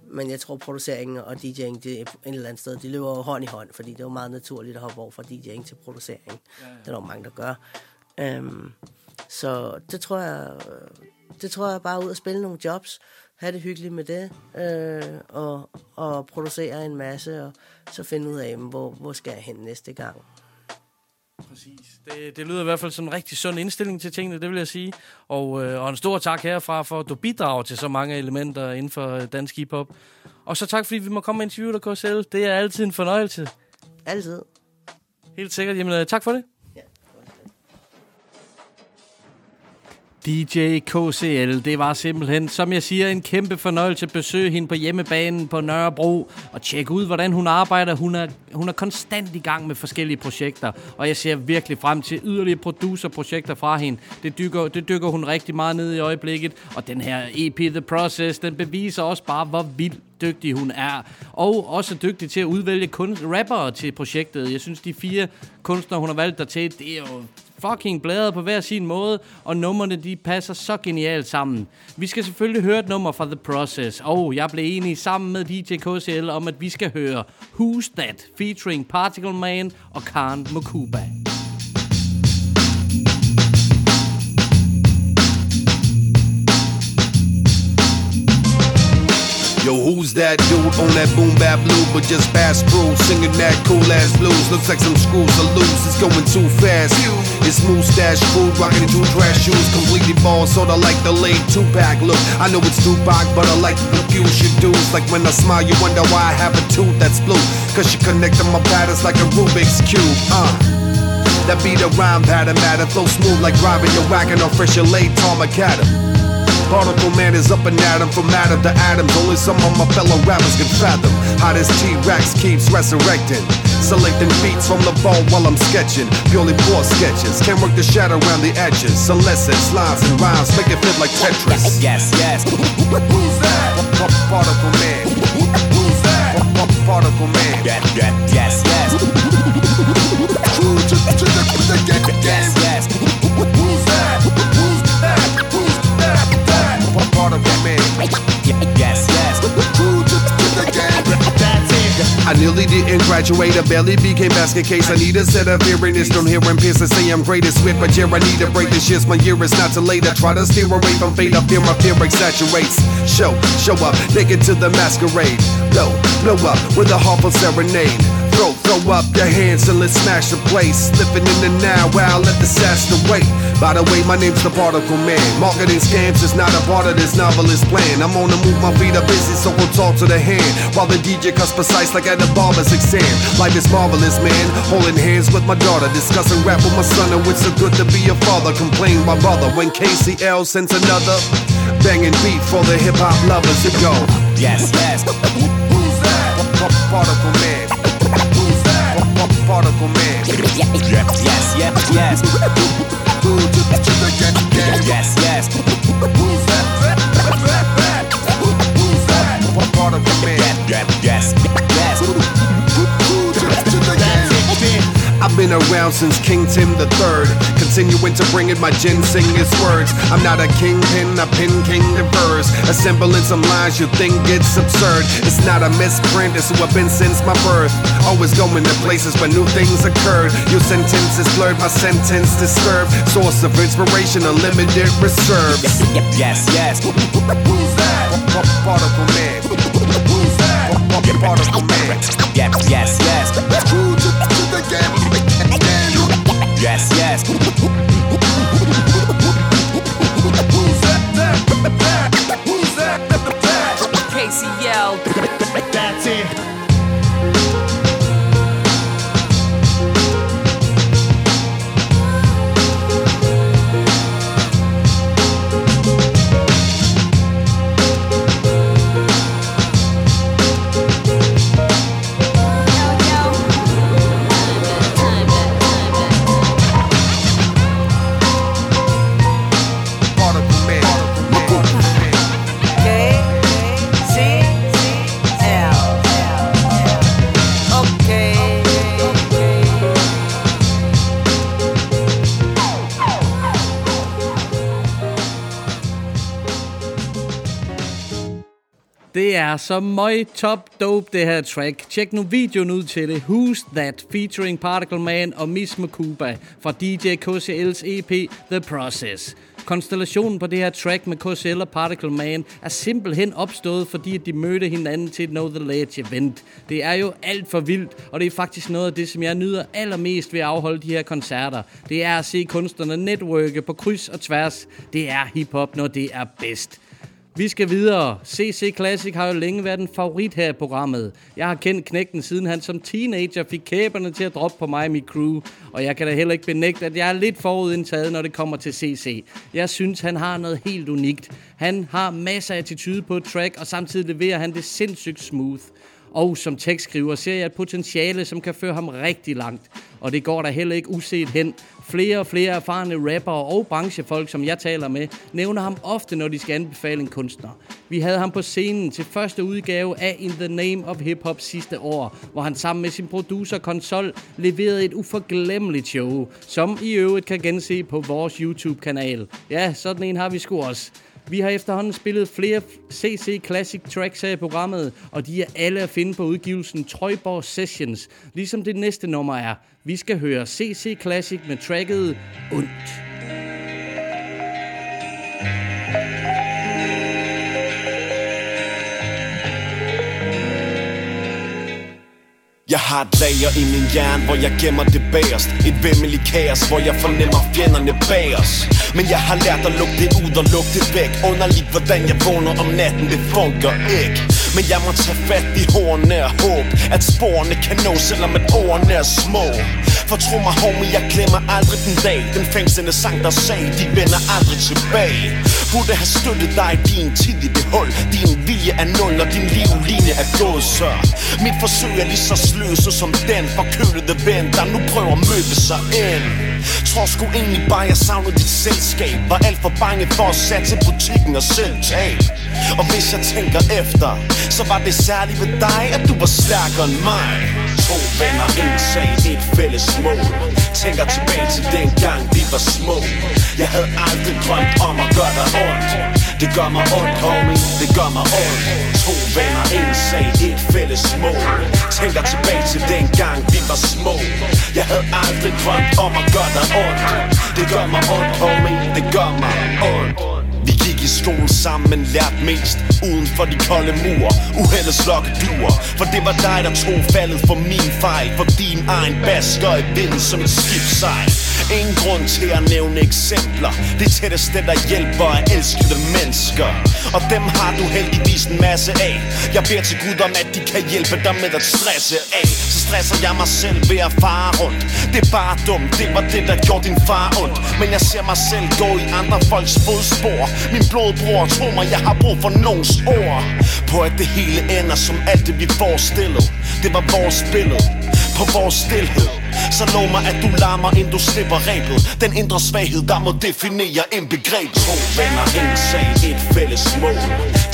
men jeg tror, produceringen og DJ'ing, det er en eller anden sted, de løber jo hånd i hånd, fordi det er jo meget naturligt at hoppe over fra DJ'ing til producering. Ja, ja. Det er der jo mange, der gør. Øhm, så det tror jeg, det tror jeg bare ud at spille nogle jobs, have det hyggeligt med det, øh, og, og producere en masse, og så finde ud af, hvor, hvor skal jeg hen næste gang. Præcis. Det, det lyder i hvert fald som en rigtig sund indstilling til tingene, det vil jeg sige. Og, øh, og en stor tak herfra for, at du bidrager til så mange elementer inden for dansk hiphop. Og så tak, fordi vi må komme og interviewe dig, KSL. Det er altid en fornøjelse. Altid. Helt sikkert. Jamen, øh, tak for det. DJ KCL, det var simpelthen, som jeg siger, en kæmpe fornøjelse at besøge hende på hjemmebanen på Nørrebro og tjekke ud, hvordan hun arbejder. Hun er, hun er konstant i gang med forskellige projekter, og jeg ser virkelig frem til yderligere producerprojekter fra hende. Det dykker, det dykker hun rigtig meget ned i øjeblikket, og den her EP The Process, den beviser også bare, hvor vildt dygtig hun er. Og også dygtig til at udvælge kunst, rappere til projektet. Jeg synes, de fire kunstnere, hun har valgt der til, det er jo fucking bladret på hver sin måde, og numrene de passer så genialt sammen. Vi skal selvfølgelig høre et nummer fra The Process, og jeg blev enig sammen med DJ KCL om, at vi skal høre Who's That featuring Particle Man og Khan Mokuba. Yo, who's that dude on that boom bap blue but just passed through singing that cool ass blues? Looks like some screws are loose. It's going too fast. It's mustache food, rocking two trash shoes, completely bald, sorta like the late Tupac look. I know it's Tupac, but I like to confuse your dudes. Like when I smile, you wonder why I have a tooth that's blue. Cause you connecting my patterns like a Rubik's Cube. Uh. That beat a rhyme pattern matter, flow smooth like driving your wagon on fresh late tarmac Particle man is up and at from atom to atoms. Only some of my fellow rappers can fathom. Hottest T-Rex keeps resurrecting. Selecting beats from the ball while I'm sketching. Purely poor sketches. Can't work the shadow around the edges. Solicits, lines, and rhymes make it fit like Tetris. Yes, yes. Who's that? Particle Man. Who's that? Particle Man. Yes, yes, yes, yes. Yes, yes. Graduate, I barely became basket case. I need a set of earrings, don't hear and pierce. I say I'm greatest with, but yeah, I need to break this shit. My year is not too late. I try to steer away from fate. I fear my fear exaggerates. Show, show up, naked to the masquerade. Blow, blow up with a harmful serenade. Throw, up your hands and let's smash the place. Slipping in the now, wow, let the disaster wait. By the way, my name's the Particle Man. Marketing scams is not a part of this novelist plan. I'm on the move, my feet are busy, so we'll talk to the hand. While the DJ cuts precise like at a barber's exam. Life is marvelous, man. Holding hands with my daughter, discussing rap with my son, and it's so good to be a father. Complain my brother when KCL sends another banging beat for the hip hop lovers to go. Yes, yes. Who's that? Particle Man. Who's that? Particle Man. Yes, yes, yes, yes. Yes, yes. Who's that? Who's that? Particle Man. Yes, yes, I've been around since King Tim the Third, continuing to bring in my ginsengist words. I'm not a kingpin, I pin king the verse. Assembling some lines you think it's absurd. It's not a misprint, it's who I've been since my birth. Always going to places where new things occurred. Your sentence is blurred, my sentence disturbed. Source of inspiration, unlimited reserves. Yes, yes. Who's that? Particle Man. Who's that? Particle Man. Yes, yes, yes. True Yes, yes. Who's that? Who's that. KCL. Er så møg top dope, det her track. Tjek nu videoen ud til det. Who's That? Featuring Particle Man og Miss Makuba fra DJ KCL's EP The Process. Konstellationen på det her track med KCL og Particle Man er simpelthen opstået, fordi de mødte hinanden til et Know The Ledge event. Det er jo alt for vildt, og det er faktisk noget af det, som jeg nyder allermest ved at afholde de her koncerter. Det er at se kunstnerne netværke på kryds og tværs. Det er hiphop, når det er bedst. Vi skal videre. CC Classic har jo længe været en favorit her i programmet. Jeg har kendt knægten siden han som teenager fik kæberne til at droppe på mig og mit crew. Og jeg kan da heller ikke benægte, at jeg er lidt forudindtaget, når det kommer til CC. Jeg synes, han har noget helt unikt. Han har masser af attitude på et track, og samtidig leverer han det sindssygt smooth. Og som tekstskriver ser jeg et potentiale, som kan føre ham rigtig langt. Og det går der heller ikke uset hen. Flere og flere erfarne rappere og branchefolk, som jeg taler med, nævner ham ofte, når de skal anbefale en kunstner. Vi havde ham på scenen til første udgave af In the Name of Hip Hop sidste år, hvor han sammen med sin producer Konsol leverede et uforglemmeligt show, som i øvrigt kan gense på vores YouTube-kanal. Ja, sådan en har vi sgu også. Vi har efterhånden spillet flere CC Classic tracks her i programmet, og de er alle at finde på udgivelsen Trøjborg Sessions, ligesom det næste nummer er. Vi skal høre CC Classic med tracket Ondt. Jeg har et lager i min hjerne, hvor jeg gemmer det bagerst. Et vemmelig kaos, hvor jeg fornemmer fjenderne bag os. Men jeg har lært at lukke det ud og lukke det væk. Underligt hvordan jeg vågner om natten, det funker ikke. Men jeg må tage fat i hornene og håb At sporene kan nå, selvom at årene er små. For tro mig homie, jeg glemmer aldrig den dag. Den fængslende sang der sagde, de vender aldrig tilbage. Burde have støttet dig din tid i det hul Din vilje er nul, når din livline er gået så. Mit forsøg er lige så sløse som den forkølede ven Der nu prøver at møde sig ind. Tror sgu egentlig bare, jeg savnede dit selskab Var alt for bange for at satse butikken og selv tage. Og hvis jeg tænker efter Så var det særligt ved dig, at du var stærkere end mig. To venner, en sag, et fælles mål. Tænker tilbage til den gang vi var små. Jeg havde aldrig drømt om at gøre dig ondt. Det gør mig ondt, homie, det gør mig ondt. To venner, en sag, et fælles mål. Tænker tilbage til den gang vi var små. Jeg havde aldrig drømt om at gøre dig ondt. Det gør mig ondt, homie, det gør mig ondt vi gik i skolen sammen, men lærte mest Uden for de kolde mure. Uheldets lokkeduer For det var dig, der tog faldet for min fejl. For din egen basker i vinden som et skibsejl. Ingen grund til at nævne eksempler. Det tætteste, der hjælper er elskede mennesker. Og dem har du heldigvis en masse af. Jeg beder til Gud om, at de kan hjælpe dig med at stresse af. Så stresser jeg mig selv ved at fare rundt. Det er bare dumt, det var det, der gjorde din far ondt. Men jeg ser mig selv gå i andre folks fodspor. Min blodbror, tro mig, jeg har brug for nogens ord. På at det hele ender som alt det vi forestillede. Det var vores billede på vores stillhed Så lov mig at du larmer inden du slipper rebet. Den indre svaghed der må definere en begreb. To venner, en sag, et fælles mål.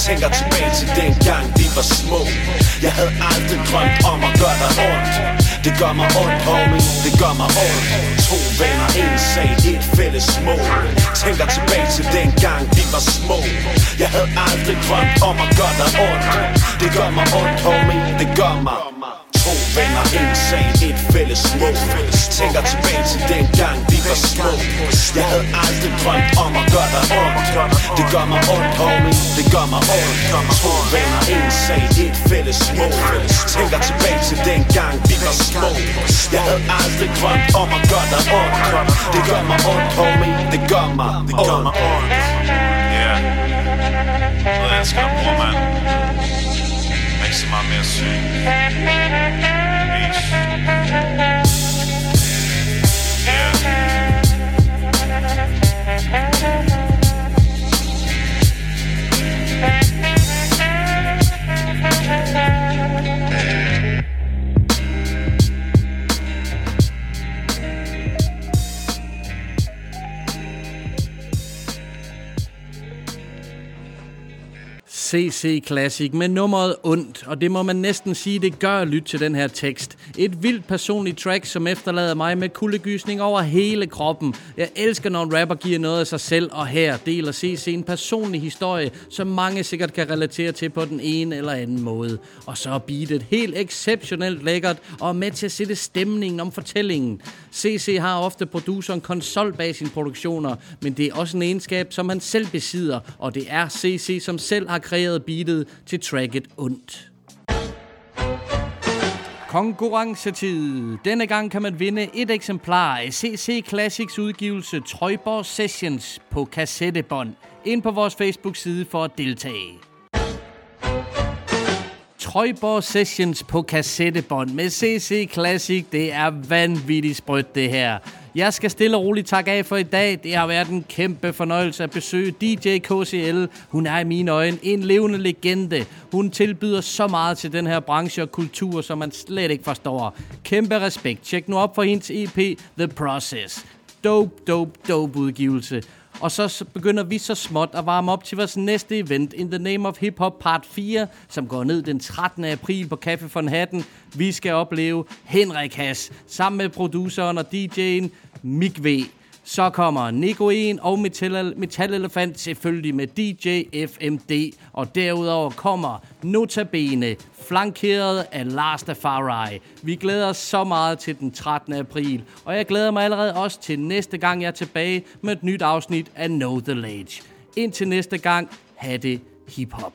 Tænker tilbage til den gang vi var små. Jeg havde aldrig drømt om at gøre dig ondt. Det gør mig ondt, homie, det gør mig ondt. To venner, en sag, et fælles mål. Tænker tilbage til den gang vi var små. Jeg havde aldrig drømt om at gøre dig ondt. Det gør mig ondt, homie, det gør mig. To venner, en sag, et fælles mål. Tænker tilbage til den gang vi var små. Jeg havde aldrig drømt om at gøre dig ondt Det gør mig ondt, homie, det gør mig ondt. To venner, en sag, et fælles mål. Tænker tilbage til den gang vi var små. Jeg havde aldrig drømt om at gøre dig ondt Det gør mig ondt, homie, det gør mig ondt. Yeah. Jeg elsker dig, bror, mand. Ikke så CC Classic med nummeret Ondt, og det må man næsten sige, det gør at lytte til den her tekst. Et vildt personligt track, som efterlader mig med kuldegysning over hele kroppen. Jeg elsker, når en rapper giver noget af sig selv, og her deler CC en personlig historie, som mange sikkert kan relatere til på den ene eller anden måde. Og så er beatet helt exceptionelt lækkert, og er med til at sætte stemningen om fortællingen. CC har ofte produceren konsol bag sine produktioner, men det er også en egenskab, som han selv besidder, og det er CC, som selv har kreerede beatet til tracket Ondt. Konkurrencetid. Denne gang kan man vinde et eksemplar af CC Classics udgivelse Trøjborg Sessions på kassettebånd. Ind på vores Facebook-side for at deltage. Trøjborg Sessions på kassettebånd med CC Classic. Det er vanvittigt sprødt, det her. Jeg skal stille og roligt takke af for i dag. Det har været en kæmpe fornøjelse at besøge DJ KCL. Hun er i mine øjne en levende legende. Hun tilbyder så meget til den her branche og kultur, som man slet ikke forstår. Kæmpe respekt. Tjek nu op for hendes EP The Process. Dope, dope, dope udgivelse. Og så begynder vi så småt at varme op til vores næste event, In the Name of Hip Hop Part 4, som går ned den 13. april på Café von Hatten. Vi skal opleve Henrik Hass sammen med produceren og DJ'en Mik V. Så kommer Nico en og Metal, Metal Elefant selvfølgelig med DJ FMD. Og derudover kommer Notabene, flankeret af Lars Farai. Vi glæder os så meget til den 13. april. Og jeg glæder mig allerede også til næste gang, jeg er tilbage med et nyt afsnit af Know The Lage. Indtil næste gang, have det hip-hop.